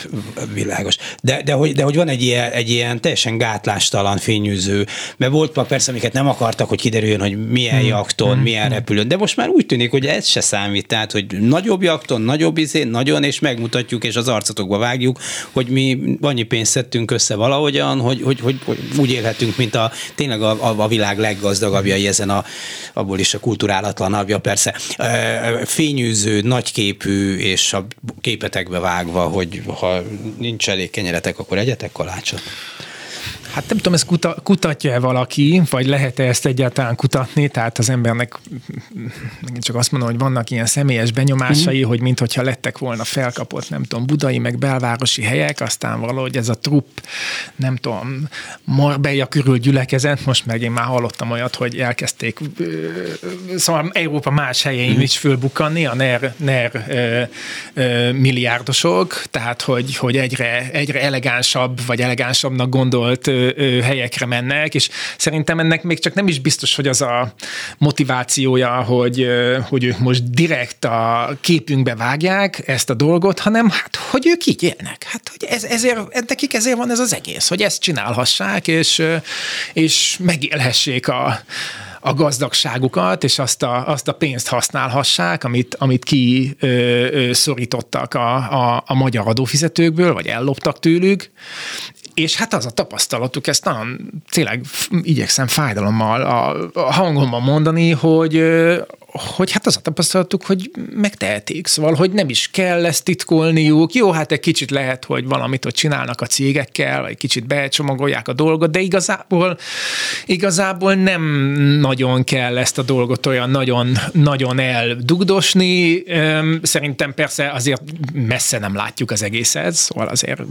világos. De, de, hogy, de hogy van egy ilyen, egy ilyen teljesen gátlástalan fényűző, mert volt persze, amiket nem akartak, hogy kiderüljön, hogy milyen hmm. jakton, hmm. milyen hmm. repülőn, de most már úgy tűnik, hogy ez se számít, tehát, hogy nagyobb jakton, nagyobb izé, nagyon, és megmutatjuk, és az arcotokba vágjuk, hogy mi annyi pénzt szedtünk össze valahogyan, hogy, hogy, hogy, hogy úgy élhetünk, mint a tényleg a, a, a világ leggazdagabbjai ezen a, abból is a kulturálatlanabbja persze. Fényűző, nagyképű, és a képetekbe vágva, hogy ha nincs elég kenyeretek, akkor egyetek kalácsot. Hát nem tudom, ezt kuta, kutatja-e valaki, vagy lehet-e ezt egyáltalán kutatni, tehát az embernek csak azt mondom, hogy vannak ilyen személyes benyomásai, mm. hogy mintha lettek volna felkapott, nem tudom, budai, meg belvárosi helyek, aztán valahogy ez a trupp, nem tudom, Marbella körül gyülekezett, most meg én már hallottam olyat, hogy elkezdték, szóval Európa más helyein mm. is fölbukkanni, a NER, NER ö, ö, milliárdosok, tehát hogy, hogy egyre, egyre elegánsabb, vagy elegánsabbnak gondolt helyekre mennek, és szerintem ennek még csak nem is biztos, hogy az a motivációja, hogy, hogy ők most direkt a képünkbe vágják ezt a dolgot, hanem hát, hogy ők így élnek. Hát, hogy ez, ezért, nekik ezért van ez az egész, hogy ezt csinálhassák, és, és megélhessék a, a gazdagságukat, és azt a, azt a pénzt használhassák, amit, amit ki ö, ö, szorítottak a, a, a magyar adófizetőkből, vagy elloptak tőlük, és hát az a tapasztalatuk, ezt nagyon tényleg igyekszem fájdalommal a, a hangomban mondani, hogy, hogy hát az a tapasztalatuk, hogy megtehetik, szóval, hogy nem is kell ezt titkolniuk. Jó, hát egy kicsit lehet, hogy valamit ott csinálnak a cégekkel, vagy kicsit becsomagolják a dolgot, de igazából, igazából nem nagyon kell ezt a dolgot olyan nagyon, nagyon eldugdosni. Szerintem persze azért messze nem látjuk az egészet, szóval azért,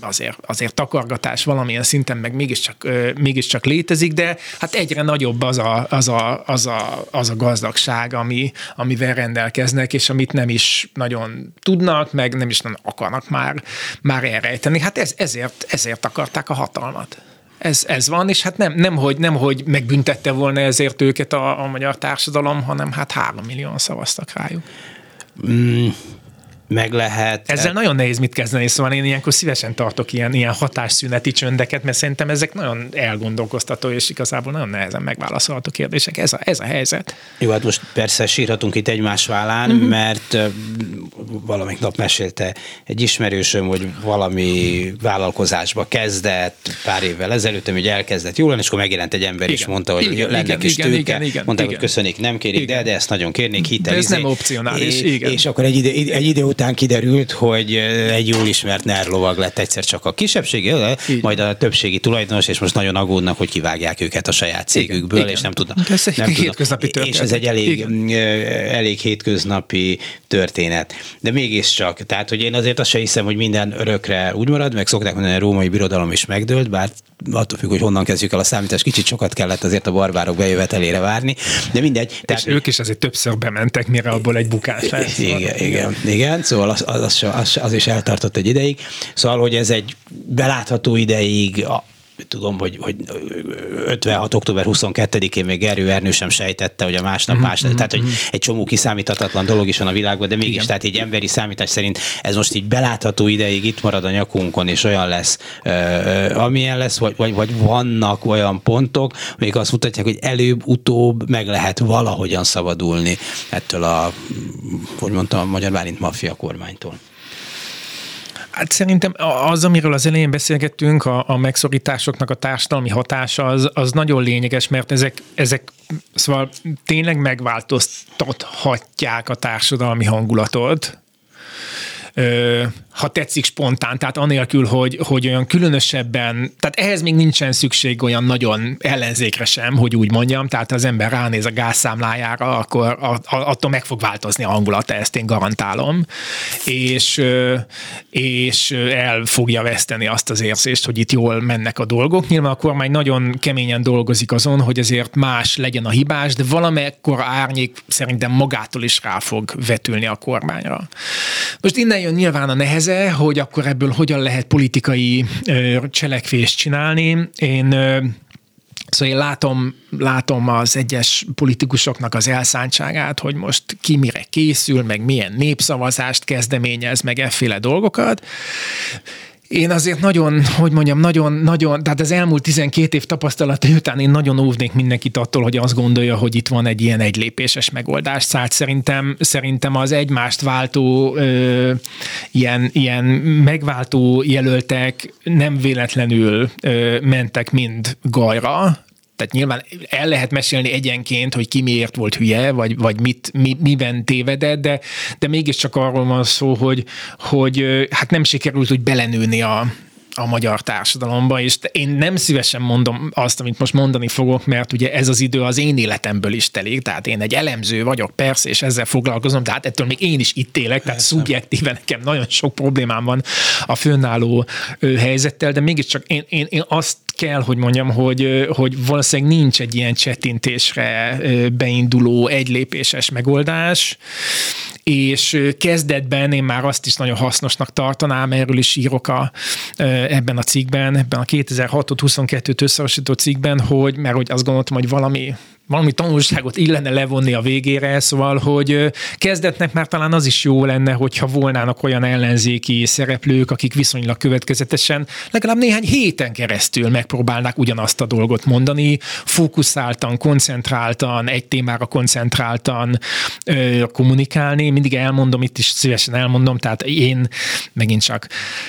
azért, azért takargatás valamilyen szinten meg mégiscsak, mégiscsak létezik, de hát egyre nagyobb az a, az a, az a, az a gazdagság, meg ami, amivel rendelkeznek, és amit nem is nagyon tudnak, meg nem is nagyon akarnak már, már elrejteni. Hát ez, ezért, ezért akarták a hatalmat. Ez, ez van, és hát nem, nem, hogy, nem, hogy megbüntette volna ezért őket a, a magyar társadalom, hanem hát három millióan szavaztak rájuk. Mm, meg lehet. Ezzel nagyon nehéz mit kezdeni, szóval én ilyenkor szívesen tartok ilyen, ilyen hatásszüneti csöndeket, mert szerintem ezek nagyon elgondolkoztató, és igazából nagyon nehezen megválaszolható kérdések. Ez a, ez a helyzet. Jó, hát most persze sírhatunk itt egymás vállán, mm-hmm. mert valamik nap mesélte egy ismerősöm, hogy valami vállalkozásba kezdett pár évvel ezelőtt, hogy elkezdett jól, és akkor megjelent egy ember, igen, és mondta, hogy igen, lenne kis igen, tőke, igen, igen, mondták, igen. hogy köszönik, nem kérik, igen. de, de ezt nagyon kérnék, hitel. ez nem opcionális, és, igen. És akkor egy ide, egy ide után kiderült, hogy egy jól ismert NER lovag lett egyszer csak a kisebbségi, majd a többségi tulajdonos, és most nagyon aggódnak, hogy kivágják őket a saját cégükből, igen, és nem tudnak. Ez egy nem hétköznapi tudnak. És ez egy elég, igen. elég hétköznapi történet. De mégiscsak, tehát, hogy én azért azt se hiszem, hogy minden örökre úgy marad, meg szokták mondani, hogy a római birodalom is megdőlt, bár attól függ, hogy honnan kezdjük el a számítás, kicsit sokat kellett azért a barbárok bejövetelére várni, de mindegy. Tehát, és ők is azért többször bementek, mire abból egy bukás lesz. Igen, igen, igen, szóval az, az, az, az is eltartott egy ideig. Szóval, hogy ez egy belátható ideig tudom, hogy, hogy 56. október 22-én még Gerő Ernő sem sejtette, hogy a másnap mm-hmm. más, tehát hogy mhm. egy csomó kiszámíthatatlan dolog is van a világban, de mégis, Igen. tehát egy emberi számítás szerint ez most így belátható ideig itt marad a nyakunkon, és olyan lesz, amilyen lesz, vagy, vagy, vagy vannak olyan pontok, amik azt mutatják, hogy előbb-utóbb meg lehet valahogyan szabadulni ettől a, hogy mondtam, a Magyar Bálint maffia kormánytól. Hát szerintem az, amiről az elején beszélgettünk, a, a megszorításoknak a társadalmi hatása, az, az nagyon lényeges, mert ezek, ezek szóval tényleg megváltoztathatják a társadalmi hangulatot, ha tetszik spontán, tehát anélkül, hogy, hogy olyan különösebben, tehát ehhez még nincsen szükség olyan nagyon ellenzékre sem, hogy úgy mondjam, tehát az ember ránéz a gázszámlájára, akkor a, attól meg fog változni a hangulata, ezt én garantálom, és, és el fogja veszteni azt az érzést, hogy itt jól mennek a dolgok. Nyilván a kormány nagyon keményen dolgozik azon, hogy azért más legyen a hibás, de valamekkor árnyék szerintem magától is rá fog vetülni a kormányra. Most innen jön nyilván a neheze, hogy akkor ebből hogyan lehet politikai cselekvést csinálni. Én Szóval én látom, látom az egyes politikusoknak az elszántságát, hogy most ki mire készül, meg milyen népszavazást kezdeményez, meg efféle dolgokat. Én azért nagyon, hogy mondjam, nagyon, nagyon, tehát az elmúlt 12 év tapasztalata után én nagyon óvnék mindenkit attól, hogy azt gondolja, hogy itt van egy ilyen egylépéses megoldás. Szóval szerintem, szerintem az egymást váltó ö, ilyen, ilyen megváltó jelöltek nem véletlenül ö, mentek mind gajra, tehát nyilván el lehet mesélni egyenként, hogy ki miért volt hülye, vagy, vagy mit, mi, miben tévedett, de, de mégiscsak arról van szó, hogy, hogy hát nem sikerült úgy belenőni a, a magyar társadalomba, és én nem szívesen mondom azt, amit most mondani fogok, mert ugye ez az idő az én életemből is telik, tehát én egy elemző vagyok, persze, és ezzel foglalkozom, tehát ettől még én is itt élek, tehát szubjektíven nekem nagyon sok problémám van a fönnálló helyzettel, de mégiscsak én, én, én azt kell, hogy mondjam, hogy, hogy valószínűleg nincs egy ilyen csettintésre beinduló egylépéses megoldás, és kezdetben én már azt is nagyon hasznosnak tartanám, erről is írok a, ebben a cikkben, ebben a 2006-22-t összehasonlító cikkben, hogy, mert hogy azt gondoltam, hogy valami valami tanulságot illene levonni a végére, szóval, hogy kezdetnek már talán az is jó lenne, hogyha volnának olyan ellenzéki szereplők, akik viszonylag következetesen legalább néhány héten keresztül megpróbálnák ugyanazt a dolgot mondani, fókuszáltan, koncentráltan, egy témára koncentráltan ö, kommunikálni. Mindig elmondom, itt is szívesen elmondom, tehát én megint csak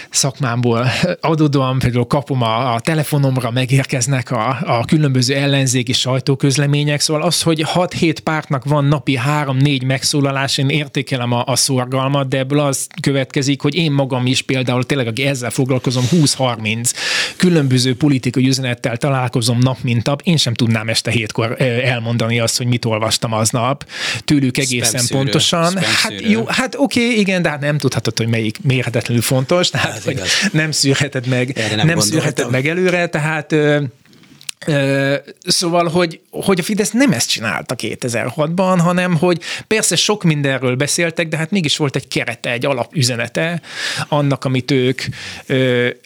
szakmámból adódóan például kapom a, a telefonomra, megérkeznek a, a különböző ellenzéki sajtóközlemények, eredmények, szóval az, hogy 6-7 pártnak van napi 3-4 megszólalás, én értékelem a, a szorgalmat, de ebből az következik, hogy én magam is például tényleg, aki ezzel foglalkozom, 20-30 különböző politikai üzenettel találkozom nap, mint nap, én sem tudnám este hétkor elmondani azt, hogy mit olvastam aznap. Tőlük egészen Spam pontosan. Spam hát jó, hát oké, okay, igen, de hát nem tudhatod, hogy melyik mérhetetlenül fontos, tehát hát, hogy nem szűrheted meg, nem, nem szűrheted meg előre, tehát Szóval, hogy, hogy a Fidesz nem ezt csinálta 2006-ban, hanem hogy persze sok mindenről beszéltek, de hát mégis volt egy kerete, egy alapüzenete annak, amit ők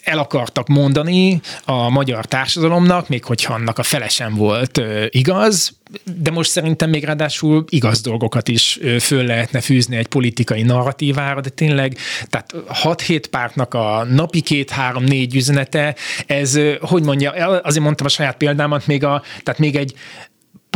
el akartak mondani a magyar társadalomnak, még hogyha annak a fele volt igaz, de most szerintem még ráadásul igaz dolgokat is föl lehetne fűzni egy politikai narratívára, de tényleg, tehát 6-7 pártnak a napi két-három-négy üzenete, ez, hogy mondja, azért mondtam a saját példámat, még, a, tehát még egy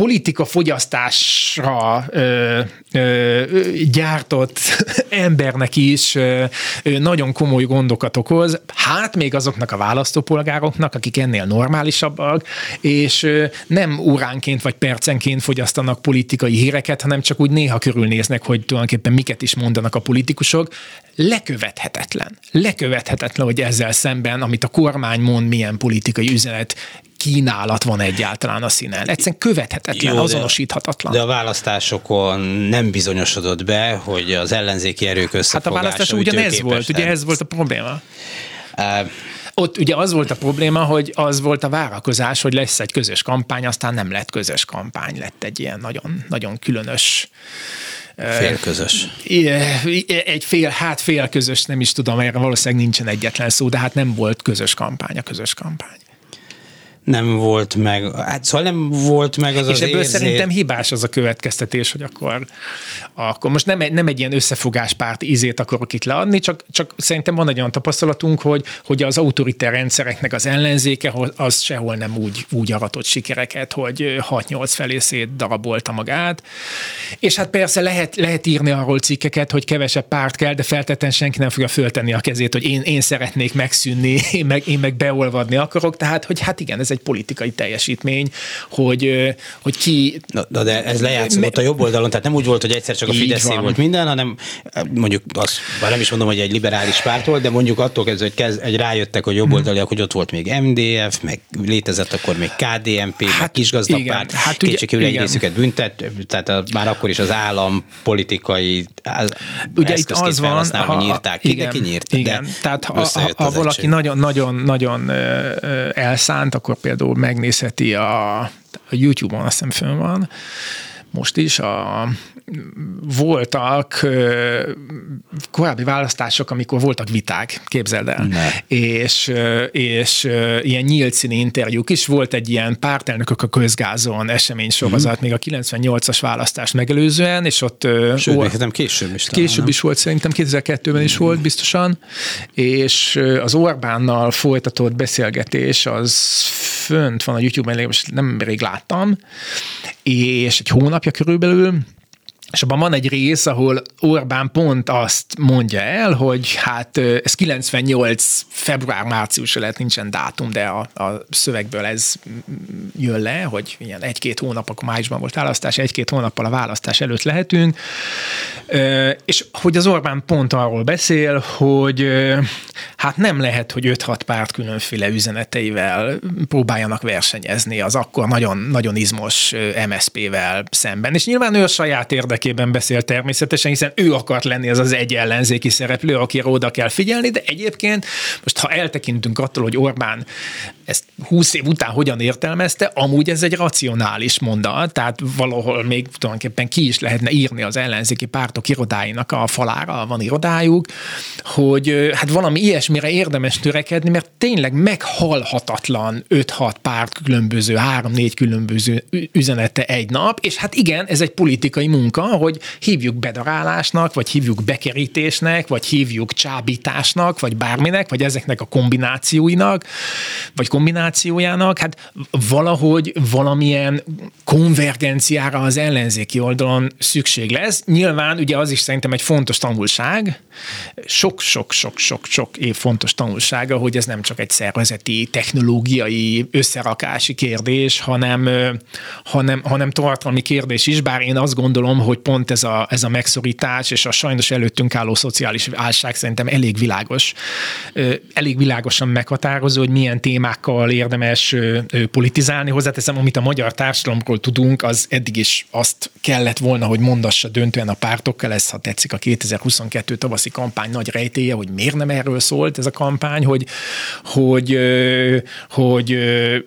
politika fogyasztásra ö, ö, gyártott embernek is ö, nagyon komoly gondokat okoz, hát még azoknak a választópolgároknak, akik ennél normálisabbak, és ö, nem óránként vagy percenként fogyasztanak politikai híreket, hanem csak úgy néha körülnéznek, hogy tulajdonképpen miket is mondanak a politikusok. Lekövethetetlen. Lekövethetetlen, hogy ezzel szemben, amit a kormány mond, milyen politikai üzenet kínálat van egyáltalán a színen. Egyszerűen követhetetlen, Jó, azonosíthatatlan. De a választásokon nem bizonyosodott be, hogy az ellenzéki erők összefogása Hát a választás ugyanez volt, ugye ez volt a probléma. Uh, ott ugye az volt a probléma, hogy az volt a várakozás, hogy lesz egy közös kampány, aztán nem lett közös kampány, lett egy ilyen nagyon, nagyon különös Félközös. Egy fél, hát félközös, nem is tudom, erre valószínűleg nincsen egyetlen szó, de hát nem volt közös kampány, a közös kampány nem volt meg, hát szóval nem volt meg az És az ebből érzé... szerintem hibás az a következtetés, hogy akkor, akkor most nem, egy, nem egy ilyen összefogáspárt ízét akarok itt leadni, csak, csak szerintem van egy olyan tapasztalatunk, hogy, hogy az autoritár rendszereknek az ellenzéke az sehol nem úgy, úgy aratott sikereket, hogy 6-8 felé szétdarabolta magát. És hát persze lehet, lehet írni arról cikkeket, hogy kevesebb párt kell, de feltétlenül senki nem fogja föltenni a kezét, hogy én, én szeretnék megszűnni, én meg, én meg beolvadni akarok. Tehát, hogy hát igen, ez egy politikai teljesítmény, hogy, hogy ki... Na, na de ez lejátszódott a jobb oldalon, tehát nem úgy volt, hogy egyszer csak a Fidesz volt minden, hanem mondjuk azt, már nem is mondom, hogy egy liberális párt volt, de mondjuk attól kezdve, hogy kezd, egy rájöttek, hogy jobboldaliak, hogy ott volt még MDF, meg létezett akkor még KDNP, hát, meg kisgazdapárt, hát kétségkívül egy részüket büntet, tehát a, már akkor is az állam politikai ugye itt az van, ha, hogy nyírták. Ki, igen, de kinyírt. Igen, de tehát ha, ha, ha valaki nagyon-nagyon elszánt, akkor például megnézheti a, a YouTube-on, azt hiszem fönn van, most is a, voltak korábbi választások, amikor voltak viták, képzeld el. Ne. És, és ilyen nyílt színi interjúk is. Volt egy ilyen pártelnökök a közgázon esemény sorozat, mm. még a 98-as választást megelőzően, és ott... Sőt, or- később is. Talán, később is volt, szerintem 2002-ben is volt biztosan, és az Orbánnal folytatott beszélgetés az fönt van a YouTube-en, nem rég láttam, és egy hónapja körülbelül, és abban van egy rész, ahol Orbán pont azt mondja el, hogy hát ez 98 február-március lehet nincsen dátum, de a, a szövegből ez jön le, hogy ilyen egy-két hónap, akkor májusban volt választás, egy-két hónappal a választás előtt lehetünk, és hogy az Orbán pont arról beszél, hogy hát nem lehet, hogy 5-6 párt különféle üzeneteivel próbáljanak versenyezni az akkor nagyon, nagyon izmos MSZP-vel szemben. És nyilván ő a saját érdek érdekében beszél természetesen, hiszen ő akart lenni az az egy ellenzéki szereplő, akire oda kell figyelni, de egyébként most ha eltekintünk attól, hogy Orbán ezt 20 év után hogyan értelmezte, amúgy ez egy racionális mondat, tehát valahol még tulajdonképpen ki is lehetne írni az ellenzéki pártok irodáinak a falára, van irodájuk, hogy hát valami ilyesmire érdemes törekedni, mert tényleg meghalhatatlan 5-6 párt különböző, 3-4 különböző üzenete egy nap, és hát igen, ez egy politikai munka, hogy hívjuk bedarálásnak, vagy hívjuk bekerítésnek, vagy hívjuk csábításnak, vagy bárminek, vagy ezeknek a kombinációinak, vagy kombinációjának, hát valahogy valamilyen konvergenciára az ellenzéki oldalon szükség lesz. Nyilván ugye az is szerintem egy fontos tanulság, sok-sok-sok-sok-sok év fontos tanulsága, hogy ez nem csak egy szervezeti, technológiai összerakási kérdés, hanem, hanem, hanem tartalmi kérdés is, bár én azt gondolom, hogy pont ez a, ez a megszorítás és a sajnos előttünk álló szociális válság szerintem elég világos, elég világosan meghatározó, hogy milyen témákkal érdemes politizálni. Hozzáteszem, amit a magyar társadalomról tudunk, az eddig is azt kellett volna, hogy mondassa döntően a pártokkal, ez ha tetszik a 2022 tavaszi kampány nagy rejtéje, hogy miért nem erről szólt ez a kampány, hogy, hogy, hogy, hogy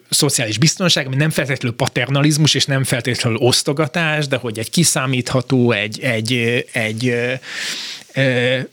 szociális biztonság, ami nem feltétlenül paternalizmus és nem feltétlenül osztogatás, de hogy egy kiszámítható, egy, egy, egy, egy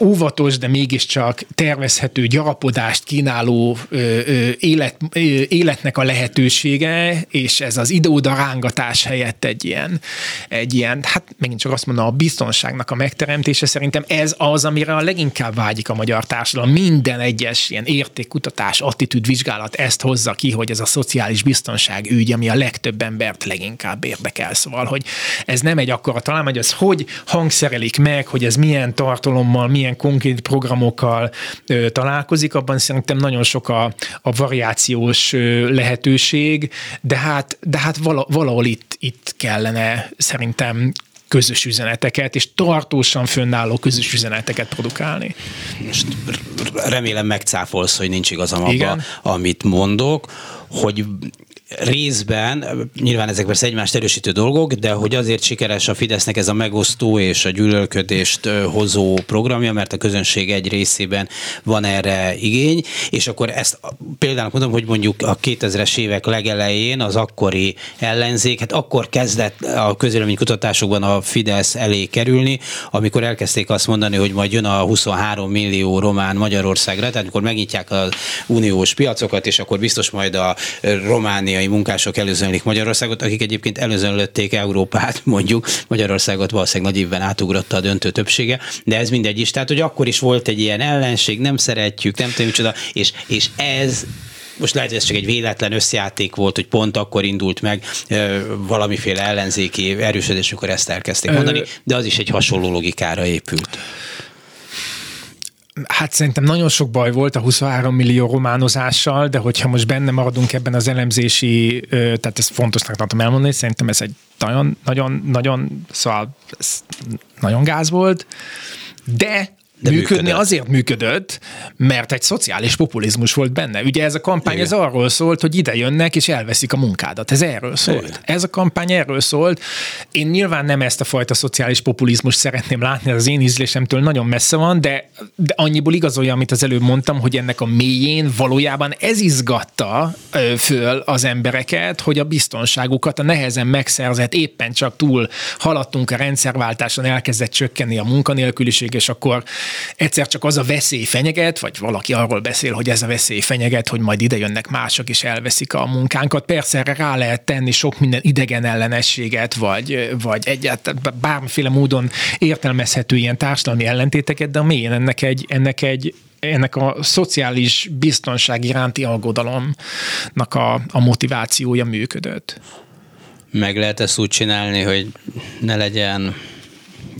óvatos, de mégiscsak tervezhető gyarapodást kínáló ö, ö, élet, ö, életnek a lehetősége, és ez az ide-oda rángatás helyett egy ilyen, egy ilyen, hát megint csak azt mondom, a biztonságnak a megteremtése szerintem ez az, amire a leginkább vágyik a magyar társadalom. Minden egyes ilyen értékkutatás, attitűdvizsgálat ezt hozza ki, hogy ez a szociális biztonság ügy, ami a legtöbb embert leginkább érdekel. Szóval, hogy ez nem egy akkora talán, hogy az hogy hangszerelik meg, hogy ez milyen tartalommal milyen konkrét programokkal ö, találkozik, abban szerintem nagyon sok a, a variációs ö, lehetőség, de hát, de hát vala, valahol itt, itt kellene szerintem közös üzeneteket, és tartósan fönnálló közös üzeneteket produkálni. Most remélem megcáfolsz, hogy nincs igazam abban, amit mondok, hogy részben, nyilván ezek persze egymást erősítő dolgok, de hogy azért sikeres a Fidesznek ez a megosztó és a gyűlölködést hozó programja, mert a közönség egy részében van erre igény, és akkor ezt például mondom, hogy mondjuk a 2000-es évek legelején az akkori ellenzék, hát akkor kezdett a kutatásokban a Fidesz elé kerülni, amikor elkezdték azt mondani, hogy majd jön a 23 millió román Magyarországra, tehát amikor megnyitják az uniós piacokat, és akkor biztos majd a Románia romániai munkások előzönlik Magyarországot, akik egyébként előzönlötték Európát, mondjuk Magyarországot valószínűleg nagy évben átugrotta a döntő többsége, de ez mindegy is. Tehát, hogy akkor is volt egy ilyen ellenség, nem szeretjük, nem tudom micsoda, és, és ez most lehet, hogy ez csak egy véletlen összjáték volt, hogy pont akkor indult meg valamiféle ellenzéki erősödés, amikor ezt elkezdték mondani, de az is egy hasonló logikára épült hát szerintem nagyon sok baj volt a 23 millió románozással, de hogyha most benne maradunk ebben az elemzési, tehát ez fontosnak tartom elmondani, szerintem ez egy nagyon, nagyon, nagyon, szóval nagyon gáz volt, de De működni működött. azért működött, mert egy szociális populizmus volt benne. Ugye ez a kampány Igen. ez arról szólt, hogy ide jönnek és elveszik a munkádat. Ez erről szólt. Igen. Ez a kampány erről szólt. Én nyilván nem ezt a fajta szociális populizmus szeretném látni, az én ízlésemtől nagyon messze van, de, de annyiból igazolja, amit az előbb mondtam, hogy ennek a mélyén valójában ez izgatta föl az embereket, hogy a biztonságukat a nehezen megszerzett, éppen csak túl haladtunk a rendszerváltáson, elkezdett csökkenni a munkanélküliség, és akkor egyszer csak az a veszély fenyeget, vagy valaki arról beszél, hogy ez a veszély fenyeget, hogy majd ide jönnek mások és elveszik a munkánkat. Persze erre rá lehet tenni sok minden idegen ellenességet, vagy, vagy egyáltalán bármiféle módon értelmezhető ilyen társadalmi ellentéteket, de mélyen ennek egy, ennek egy ennek a szociális biztonság iránti aggodalomnak a, a motivációja működött. Meg lehet ezt úgy csinálni, hogy ne legyen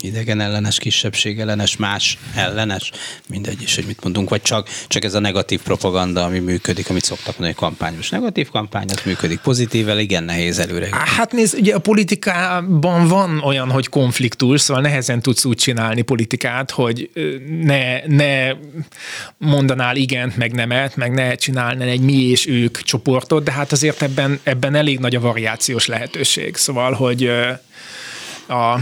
idegen ellenes, kisebbség ellenes, más ellenes, mindegy is, hogy mit mondunk, vagy csak, csak ez a negatív propaganda, ami működik, amit szoktak mondani, hogy kampányos negatív kampány, az működik pozitívvel, igen nehéz előre. Hát nézd, ugye a politikában van olyan, hogy konfliktus, szóval nehezen tudsz úgy csinálni politikát, hogy ne, ne mondanál igent, meg nemet, meg ne csinálnál egy mi és ők csoportot, de hát azért ebben, ebben elég nagy a variációs lehetőség. Szóval, hogy a,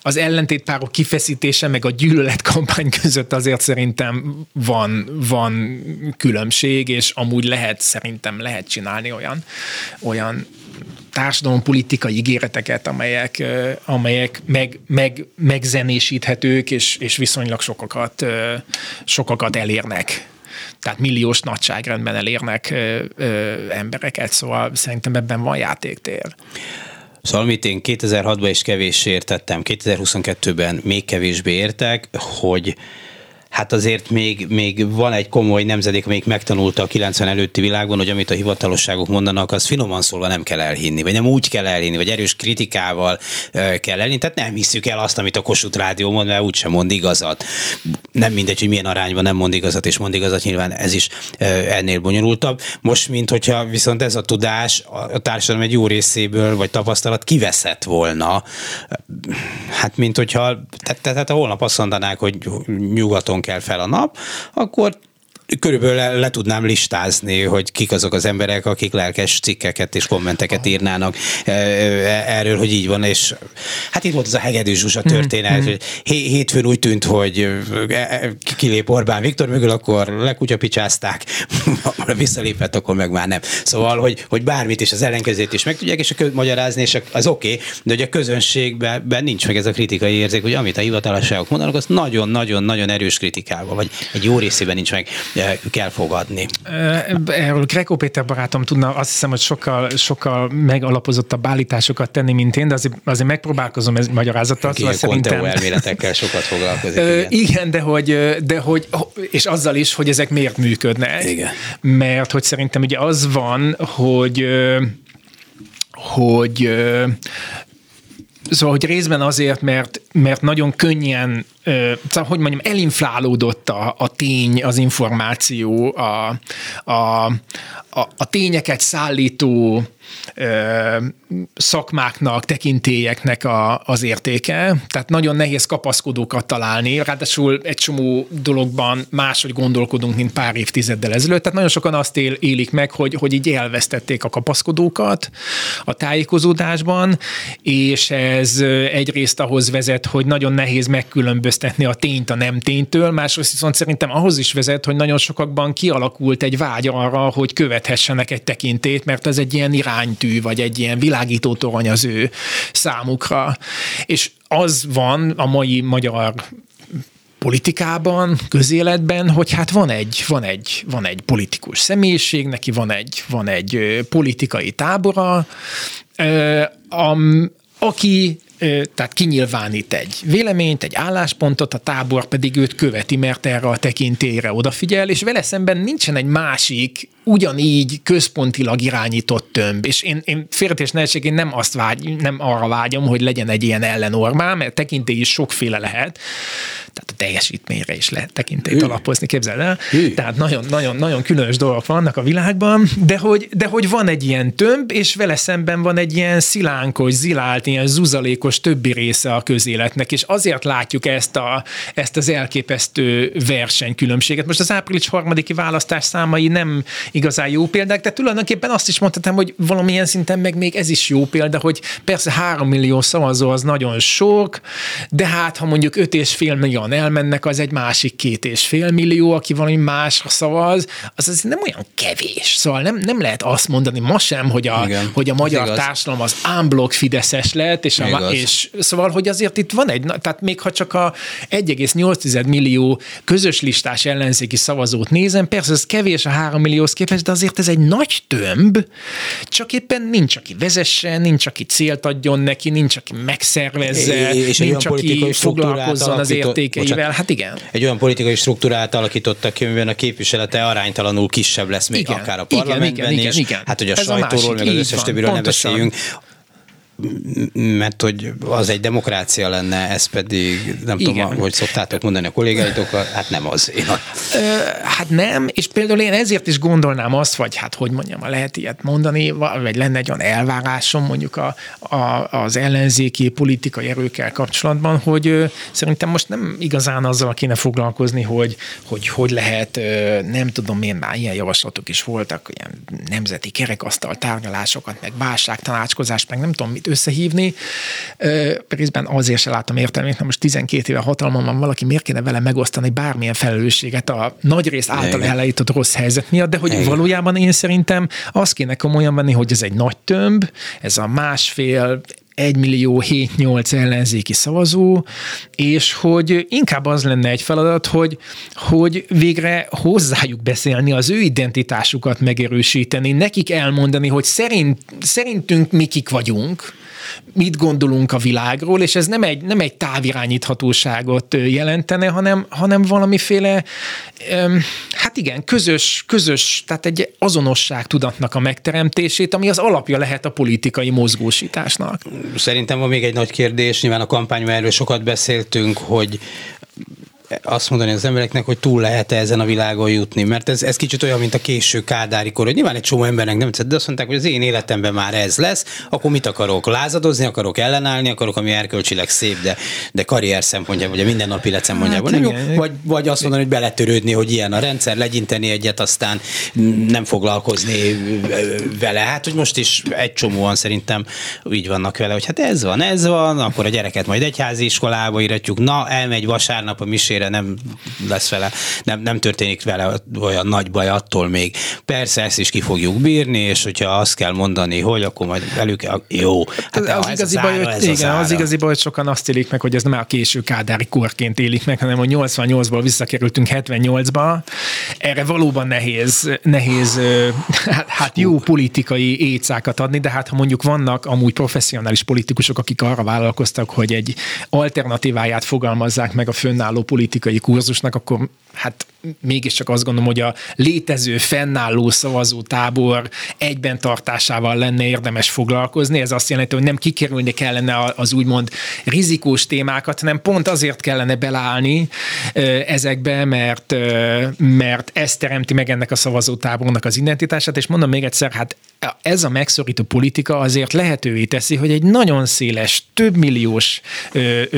az ellentétpárok kifeszítése meg a gyűlöletkampány között azért szerintem van, van különbség, és amúgy lehet, szerintem lehet csinálni olyan, olyan társadalompolitikai ígéreteket, amelyek, amelyek meg, meg, megzenésíthetők, és, és viszonylag sokakat, sokakat elérnek tehát milliós nagyságrendben elérnek ö, ö, embereket, szóval szerintem ebben van játéktér. Szóval amit én 2006-ban is kevéssé értettem, 2022-ben még kevésbé értek, hogy hát azért még, még van egy komoly nemzedék, amelyik megtanulta a 90 előtti világban, hogy amit a hivatalosságok mondanak, az finoman szólva nem kell elhinni, vagy nem úgy kell elhinni, vagy erős kritikával kell elhinni. Tehát nem hiszük el azt, amit a Kossuth Rádió mond, mert úgysem mond igazat. Nem mindegy, hogy milyen arányban nem mond igazat, és mond igazat, nyilván ez is ennél bonyolultabb. Most, mint hogyha viszont ez a tudás a társadalom egy jó részéből, vagy tapasztalat kiveszett volna, hát mint hogyha, tehát, tehát holnap azt mondanák, hogy nyugaton kell fel a nap, akkor körülbelül le, le tudnám listázni, hogy kik azok az emberek, akik lelkes cikkeket és kommenteket írnának e, e, erről, hogy így van, és hát itt volt az a Hegedű Zsuzsa történet, mm-hmm. hogy hétfőn úgy tűnt, hogy e, kilép Orbán Viktor mögül, akkor lekutyapicsázták, visszalépett, akkor meg már nem. Szóval, hogy, hogy bármit is az ellenkezőt is meg tudják, és a kö- magyarázni, és az oké, okay, de hogy a közönségben nincs meg ez a kritikai érzék, hogy amit a hivatalosságok mondanak, az nagyon-nagyon-nagyon erős kritikával, vagy egy jó részében nincs meg kell fogadni. Erről Greco Péter barátom tudna azt hiszem, hogy sokkal, sokkal megalapozottabb állításokat tenni, mint én, de azért, azért megpróbálkozom ez magyarázattal. Szóval szerintem... elméletekkel sokat foglalkozik. Igen. igen, de hogy, de hogy, és azzal is, hogy ezek miért működnek. Igen. Mert hogy szerintem ugye az van, hogy hogy Szóval, hogy részben azért, mert, mert nagyon könnyen, szóval, hogy mondjam, elinflálódott a, a tény, az információ, a, a, a, a tényeket szállító szakmáknak, tekintélyeknek a, az értéke, tehát nagyon nehéz kapaszkodókat találni, ráadásul egy csomó dologban máshogy gondolkodunk, mint pár évtizeddel ezelőtt, tehát nagyon sokan azt él, élik meg, hogy, hogy így elvesztették a kapaszkodókat a tájékozódásban, és ez egyrészt ahhoz vezet, hogy nagyon nehéz megkülönböztetni a tényt a nem ténytől, másrészt viszont szerintem ahhoz is vezet, hogy nagyon sokakban kialakult egy vágy arra, hogy követhessenek egy tekintét, mert ez egy ilyen iránytű, vagy egy ilyen világító torony az ő számukra. És az van a mai magyar politikában, közéletben, hogy hát van egy, van egy, van egy politikus személyiség, neki van egy, van egy politikai tábora, aki tehát kinyilvánít egy véleményt, egy álláspontot, a tábor pedig őt követi, mert erre a tekintélyre odafigyel, és vele szemben nincsen egy másik ugyanígy központilag irányított tömb. És én, én félretés ne én nem, azt vágy, nem arra vágyom, hogy legyen egy ilyen ellenormál, mert tekintély is sokféle lehet, tehát a teljesítményre is lehet tekintélyt alapozni, képzeld el. Hű. Tehát nagyon, nagyon, nagyon különös dolgok vannak a világban, de hogy, de hogy van egy ilyen tömb, és vele szemben van egy ilyen szilánkos, zilált, ilyen zuzalékos többi része a közéletnek, és azért látjuk ezt, a, ezt az elképesztő versenykülönbséget. Most az április harmadiki választás számai nem igazán jó példák, de tulajdonképpen azt is mondhatom, hogy valamilyen szinten meg még ez is jó példa, hogy persze három millió szavazó az nagyon sok, de hát ha mondjuk öt és fél millióan elmennek, az egy másik két és fél millió, aki valami másra szavaz, az az nem olyan kevés. Szóval nem, nem lehet azt mondani ma sem, hogy a, Igen, hogy a magyar társadalom az unblock fideszes lett, és, a, és szóval, hogy azért itt van egy, tehát még ha csak a 1,8 millió közös listás ellenzéki szavazót nézem, persze ez kevés a 3 millióhoz képest, de azért ez egy nagy tömb, csak éppen nincs, aki vezesse, nincs, aki célt adjon neki, nincs, aki megszervezze, és nincs, aki foglalkozzon az értékeivel. Hát igen. Egy olyan politikai struktúrát alakítottak ki, amiben a képviselete aránytalanul kisebb lesz, még igen, akár a parlamentben igen, igen, is. Igen, igen. Hát, hogy a Ez sajtóról, a másik, meg az összes többiről ne beszéljünk mert hogy az egy demokrácia lenne, ez pedig, nem Igen. tudom, hogy szoktátok mondani a kollégáitokkal, hát nem az. Én hát nem, és például én ezért is gondolnám azt, vagy hát hogy mondjam, lehet ilyet mondani, vagy lenne egy olyan elvárásom mondjuk a, a, az ellenzéki politikai erőkkel kapcsolatban, hogy szerintem most nem igazán azzal kéne foglalkozni, hogy hogy, hogy lehet, nem tudom én, már ilyen javaslatok is voltak, ilyen nemzeti kerekasztal tárgyalásokat, meg válságtanácskozást, meg nem tudom mit összehívni. Részben azért se látom értelmét, mert most 12 éve hatalmon van valaki, miért kéne vele megosztani bármilyen felelősséget a nagy rész által elejétott rossz helyzet miatt, de hogy Igen. valójában én szerintem azt kéne komolyan venni, hogy ez egy nagy tömb, ez a másfél 1 millió 7-8 ellenzéki szavazó, és hogy inkább az lenne egy feladat, hogy, hogy végre hozzájuk beszélni, az ő identitásukat megerősíteni, nekik elmondani, hogy szerint, szerintünk mi kik vagyunk, mit gondolunk a világról, és ez nem egy, nem egy távirányíthatóságot jelentene, hanem, hanem valamiféle, hát igen, közös, közös, tehát egy azonosság tudatnak a megteremtését, ami az alapja lehet a politikai mozgósításnak. Szerintem van még egy nagy kérdés, nyilván a kampányban erről sokat beszéltünk, hogy azt mondani az embereknek, hogy túl lehet-e ezen a világon jutni, mert ez, ez kicsit olyan, mint a késő kádári kor, hogy nyilván egy csomó embernek nem tetszett, de azt mondták, hogy az én életemben már ez lesz, akkor mit akarok? Lázadozni akarok, ellenállni akarok, ami erkölcsileg szép, de, de karrier szempontjából, vagy a mindennapi élet szempontjából hát, nem jó, vagy, vagy azt mondani, hogy beletörődni, hogy ilyen a rendszer, legyinteni egyet, aztán nem foglalkozni vele. Hát, hogy most is egy csomóan szerintem így vannak vele, hogy hát ez van, ez van, akkor a gyereket majd egyházi iskolába iratjuk, na, elmegy vasárnap a misé szerencsére nem lesz vele, nem, nem történik vele olyan nagy baj attól még. Persze ezt is ki fogjuk bírni, és hogyha azt kell mondani, hogy akkor majd velük, jó. Hát az, az, igazi baj, hogy, igen, az, az igazi baj, hogy sokan azt élik meg, hogy ez nem a késő kádári korként élik meg, hanem hogy 88-ból visszakerültünk 78-ba. Erre valóban nehéz, nehéz hát, hát jó politikai éjszákat adni, de hát ha mondjuk vannak amúgy professzionális politikusok, akik arra vállalkoztak, hogy egy alternatíváját fogalmazzák meg a fönnálló politikai politikai kurzusnak, akkor hát mégiscsak azt gondolom, hogy a létező, fennálló szavazótábor egyben tartásával lenne érdemes foglalkozni. Ez azt jelenti, hogy nem kikerülni kellene az úgymond rizikós témákat, hanem pont azért kellene belállni ezekbe, mert, mert ez teremti meg ennek a szavazótábornak az identitását, és mondom még egyszer, hát ez a megszorító politika azért lehetővé teszi, hogy egy nagyon széles, több milliós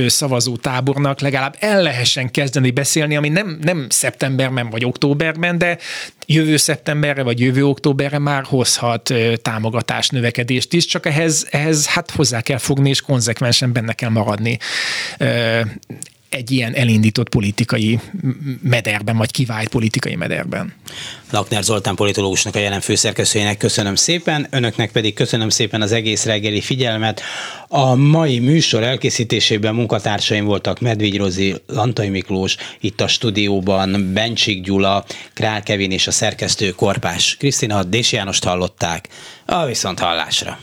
szavazótábornak legalább el lehessen kezdeni beszélni, ami nem, nem szeptemberben vagy októberben, de jövő szeptemberre vagy jövő októberre már hozhat támogatás növekedést is, csak ehhez, ehhez hát hozzá kell fogni, és konzekvensen benne kell maradni egy ilyen elindított politikai mederben, vagy kivált politikai mederben. Lakner Zoltán politológusnak a jelen főszerkesztőjének köszönöm szépen, önöknek pedig köszönöm szépen az egész reggeli figyelmet. A mai műsor elkészítésében munkatársaim voltak Medvigy Rozi, Lantai Miklós, itt a stúdióban Bencsik Gyula, Král Kevin és a szerkesztő Korpás Krisztina Dési Jánost hallották. A viszont hallásra.